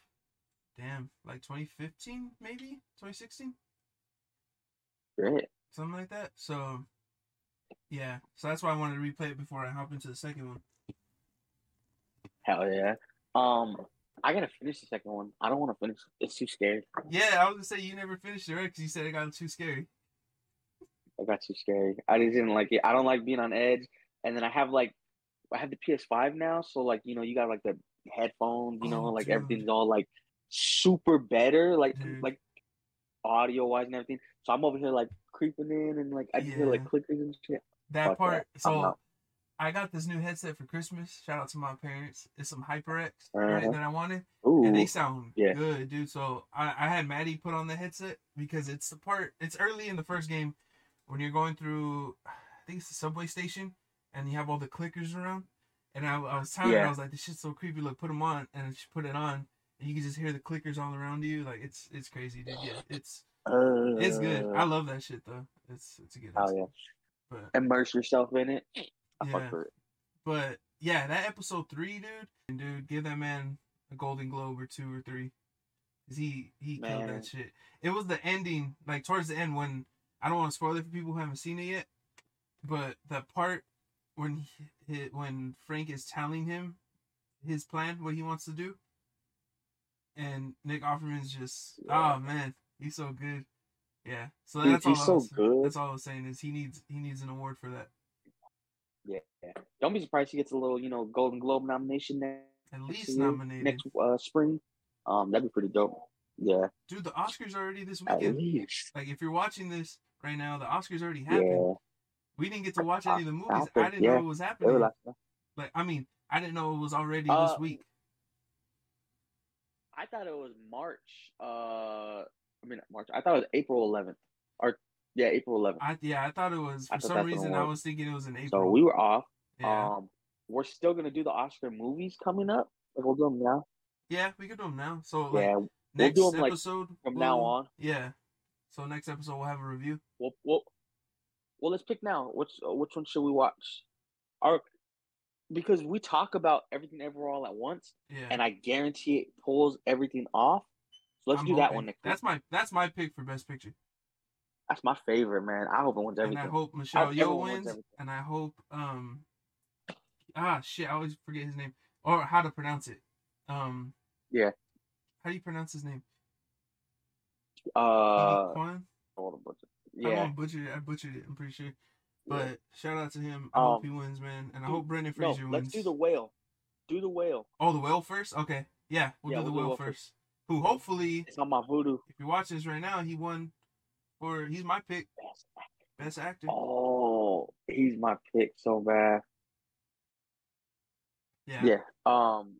damn, like 2015 maybe 2016 Great. something like that. So yeah, so that's why I wanted to replay it before I hop into the second one. Hell yeah. Um, I gotta finish the second one. I don't want to finish. it. It's too scary. Yeah, I was gonna say you never finished it, right? Because you said it got too scary. It got too scary. I just didn't like it. I don't like being on edge. And then I have like, I have the PS5 now, so like you know you got like the headphones. You know, Oh, like dude. everything's all like super better, like Dude. like audio wise and everything. So I'm over here like creeping in and like I just hear like clickers and shit. That Fuck part. that. So. I got this new headset for Christmas. Shout out to my parents. It's some HyperX Uh-huh. that I wanted, Ooh, and they sound yeah. good, dude. So I, I had Maddie put on the headset because it's the part. It's early in the first game when you're going through. I think it's the subway station, and you have all the clickers around. And I, I was telling her, I was like, "This shit's so creepy." Look, put them on, and she put it on, and you can just hear the clickers all around you. Like it's it's crazy, dude. Yeah, it's uh, it's good. I love that shit though. It's it's a good. Oh headset. yeah, But immerse yourself in it. I Yeah. fuck for it. But yeah, that episode three, dude, and dude, give that man a Golden Globe or two or three, cause he he killed that shit. It was the ending, like towards the end when I don't want to spoil it for people who haven't seen it yet, but the part when he, when Frank is telling him his plan, what he wants to do, and Nick Offerman's just Yeah. oh man, he's so good. Yeah, so Dude, that's all. he's I so was, good. That's all I was saying is he needs he needs an award for that. Yeah. Don't be surprised he gets a little, you know, Golden Globe nomination next At least year, nominated. next uh, spring. Um, that'd be pretty dope. Yeah, Dude, the Oscars already this at weekend. least. Like, if you're watching this right now, the Oscars already happened. Yeah, We didn't get to watch any of the movies. I Happened, didn't yeah. know it was happening. Like, I mean, I didn't know it was already Uh, this week. I thought it was March. Uh, I mean March. I thought it was April 11th. Or yeah, April 11th. I yeah, I thought it was for some that's when it reason. I was. thinking it was in April. So we were off. yeah, Um, we're still gonna do the Oscar movies coming up. Like we'll do them now. yeah, we can do them now. So like yeah, next do 'em, like, episode from now we'll- on. Yeah. So next episode we'll have a review. Well, well, well. Let's pick now. Which uh, which one should we watch? Our because we talk about everything everywhere all at once, Yeah. and I guarantee it pulls everything off. So let's I'm do that one next. That's week. my that's my pick for best picture. That's my favorite, man. I hope it wins everything. And. I hope Michelle hope Yeoh wins wins. And I hope um ah shit, I always forget his name. Or how to pronounce it. Um Yeah. How do you pronounce his name? uh, Quan? hold on, butcher. I don't yeah. wanna butcher it. I butchered it, I'm pretty sure. But Yeah. shout out to him. I hope Um, he wins, man. And I hope Brendan No, Fraser let's do the whale. Do the whale. Oh, the whale first? Okay. Yeah, we'll Yeah, do the we'll do whale the whale first. Who hopefully, It's on my voodoo. if you're watching this right now, he won for he's my pick, best actor. Oh, he's my pick so bad. Yeah. Yeah. Um.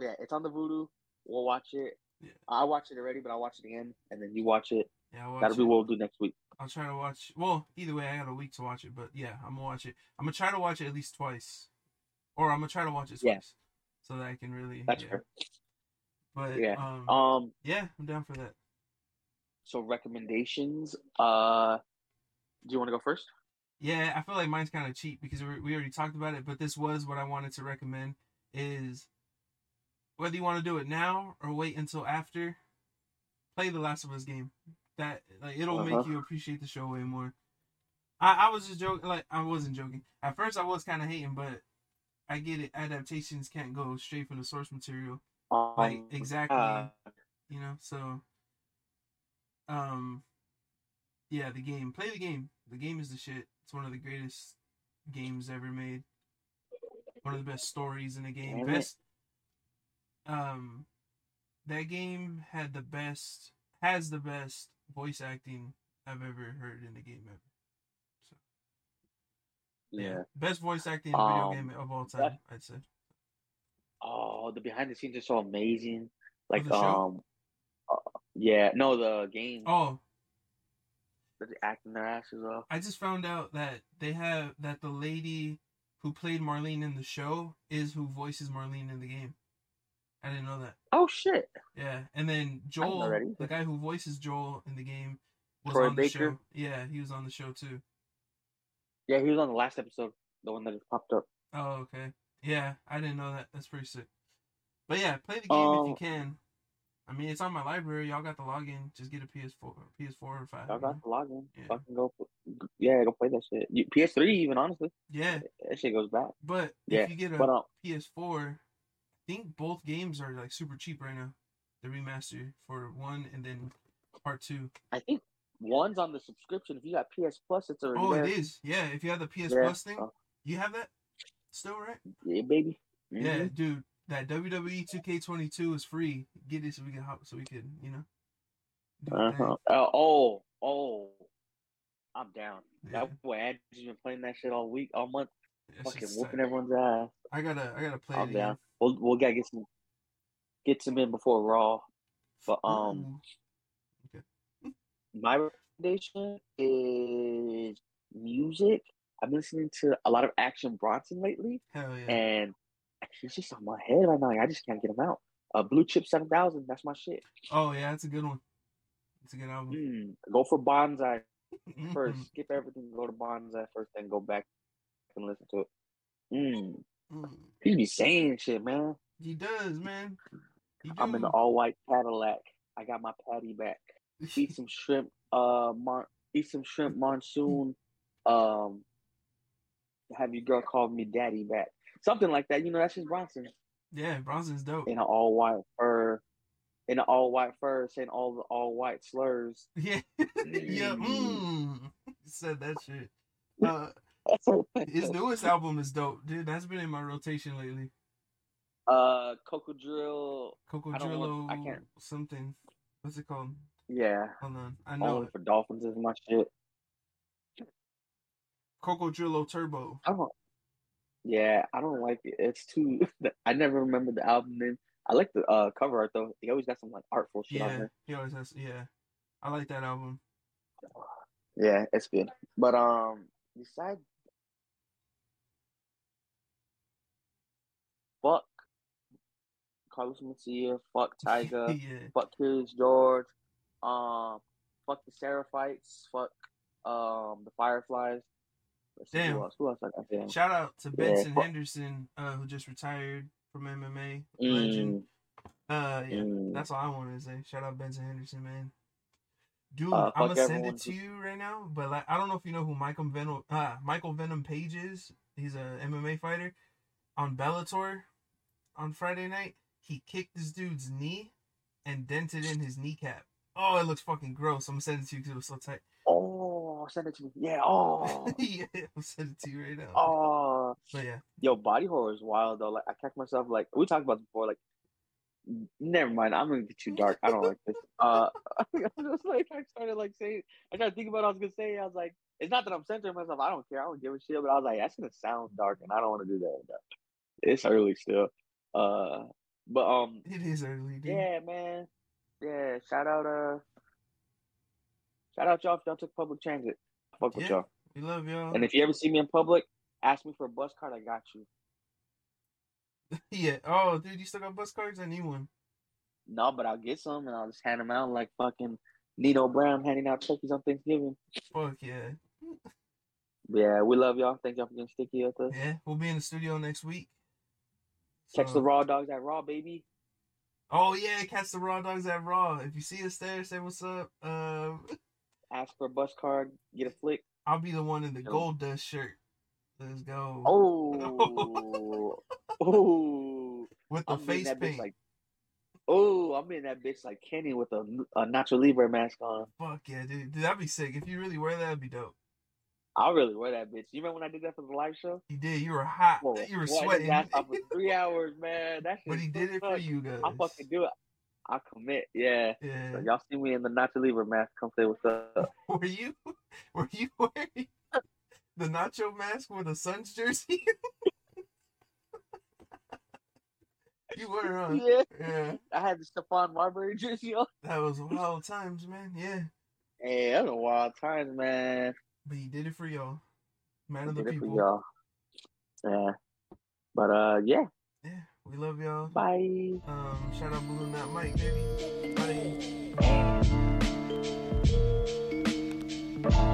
Yeah, it's on the voodoo. We'll watch it. Yeah. I watched it already, but I'll watch it again, and then you watch it. Yeah, watch That'll be what we'll do next week. I'll try to watch. Well, either way, I got a week to watch it. But yeah, I'm gonna watch it. I'm gonna try to watch it at least twice, or I'm gonna try to watch it Yeah. twice, so that I can really. That's yeah. fair. But Yeah. um, Um. yeah, I'm down for that. So recommendations. Uh. Do you want to go first? Yeah, I feel like mine's kind of cheap because we we already talked about it. But this was what I wanted to recommend: is whether you want to do it now or wait until after. Play the Last of Us game. That like it'll make Uh-huh. you appreciate the show way more. I, I was just joking. Like I wasn't joking. At first, I was kind of hating, but I get it. Adaptations can't go straight from the source material. Um, Like exactly, uh, you know. So, um, yeah, the game. Play the game. The game is the shit. It's one of the greatest games ever made. One of the best stories in the game. Best. Um, that game had the best. Has the best voice acting I've ever heard in a game ever. So yeah. best voice acting in a video Um, game of all that- time. I'd say. Oh, the behind the scenes are so amazing. Like um. uh, yeah. No, the game. Oh, They're acting their asses off. I just found out that they have that the lady who played Marlene in the show is who voices Marlene in the game. I didn't know that. Oh shit. Yeah, and then Joel, the guy who voices Joel in the game, was Troy on the Baker? show. Yeah, he was on the show too. Yeah, he was on the last episode, the one that just popped up. Oh, okay. Yeah, I didn't know that. That's pretty sick. But yeah, play the game if you Um, can. I mean, it's on my library. Y'all got the login. Just get a PS4, PS4 or five. Y'all got the login. Yeah. Fucking go. Yeah, go play that shit. You, PS3 even honestly, Yeah, that shit goes back. but Yeah, if you get a But um, PS4, I think both games are like super cheap right now. The remaster for one and then part two. I think one's on the subscription. If you got PS Plus, it's already Oh, there. it is. Yeah, if you have the PS Yeah. Plus thing, Oh. you have that still, right? Yeah, baby. Yeah, Mhm. dude. That WWE 2K22 is free. Get it so we can hop, so we can, you know. do the thing. Uh-huh. Uh, oh, oh, I'm down. Yeah. That boy Andrew's been playing that shit all week, all month. That fucking whooping everyone's ass. I gotta, I gotta play I'm down. again. We'll we'll gotta get some get some in before Raw. But um, Ooh. my recommendation is music. I've been listening to a lot of Action Bronson lately, hell yeah. and he's just on my head right now. I just can't get him out. Uh, Blue Chip Seven Thousand. That's my shit. oh yeah, that's a good one. It's a good album. Mm, go for Bonzai first. Skip everything. Go to Bonzai first, then go back and listen to it. Mm. Mm. He be saying shit, man. He does, man. He I'm in the all white Cadillac. I got my patty back. Eat some shrimp. Uh, mon- eat some shrimp monsoon. Um, have your girl call me daddy back. Something like that. You know, that's just Bronson yeah, Bronson's dope. in an all white fur. In an all white fur, saying all the all white slurs. Yeah, yeah. Mm. Said that shit. Uh, his newest album is dope, dude. That's been in my rotation lately. uh, Coco Drill. Coco don't I can't- something. What's it called? Yeah, Hold on, I know only for dolphins is my shit. Cocodrillo Turbo. I don't. Yeah, I don't like it. It's too. I never remember the album name. I like the uh, cover art though. He always got some like artful shit on Yeah, there. he always has. Yeah, I like that album. Yeah, it's good. But um, besides, fuck Carlos Mencia, fuck Tyga, yeah, fuck Curious George, um, fuck the Seraphites, fuck um the Fireflies. Damn. who else? Who else I got shout out to Benson fuck- Henderson, uh, who just retired from MMA. Legend. Mm, Uh, yeah, mm. that's all I wanted to say. Shout out Benson Henderson, man. Dude, Uh, I'm gonna send it to you right now, but like I don't know if you know who Michael Venom, uh, Michael Venom Page is. He's a MMA fighter on Bellator on Friday night. He kicked this dude's knee and dented in his kneecap. Oh, it looks fucking gross. I'm gonna send it to you because it was so tight. Oh, send it to me. Yeah. Oh. yeah, I'll send it to you right now. Oh. But yeah, Yo, body horror is wild though. Like I catch myself like we talked about this before. Like, never mind. I'm gonna get too dark. I don't like this. Uh, I'm just like I started like saying. I tried to think about what I was gonna say. I was like, it's not that I'm censoring myself. I don't care. I don't give a shit. But I was like, that's gonna sound dark, and I don't want to do that. It's early still. Uh, but um, it is early, dude. yeah, man. Yeah, shout out uh, shout out y'all if y'all took public transit. Fuck with y'all. We love y'all. And if you ever see me in public, ask me for a bus card. I got you. yeah. Oh, dude, you still got bus cards? I need one. No, but I'll get some and I'll just hand them out like fucking Nino Brown handing out turkeys on Thanksgiving. Fuck yeah. Yeah, we love y'all. Thank y'all for getting sticky with us. Yeah, we'll be in the studio next week. Catch So- the raw dogs at Raw, baby. Oh yeah, catch the raw dogs at Raw. If you see us there, say what's up. Um, Ask for a bus card, get a flick. I'll be the one in the Goldust shirt. Let's go. Oh, oh, with the I'm face that paint. like. Oh, I'm in that bitch like Kenny with a, a Nacho Libre mask on. Fuck yeah, dude. Dude, that'd be sick. If you really wear that, that'd be dope. I'll really wear that bitch. You remember when I did that for the live show? You did. You were hot. Whoa, you were sweating sweating. his ass off for three hours, man. That but he did it for you guys. I fucking do it. I commit. Yeah. Yeah. So y'all see me in the Nacho Libre mask. Come say what's up. Were you? Were you wearing the nacho mask with a Suns jersey? you were, huh? Yeah. Yeah. I had the Stephon Marbury jersey on. That was wild times, man. Yeah. Hey, that was a wild times, man. But he did it for y'all. Man of the Did it for people. y'all. Yeah. But uh. Yeah. We love y'all. Bye. Um, shout out Blue Not Mike, baby. Bye.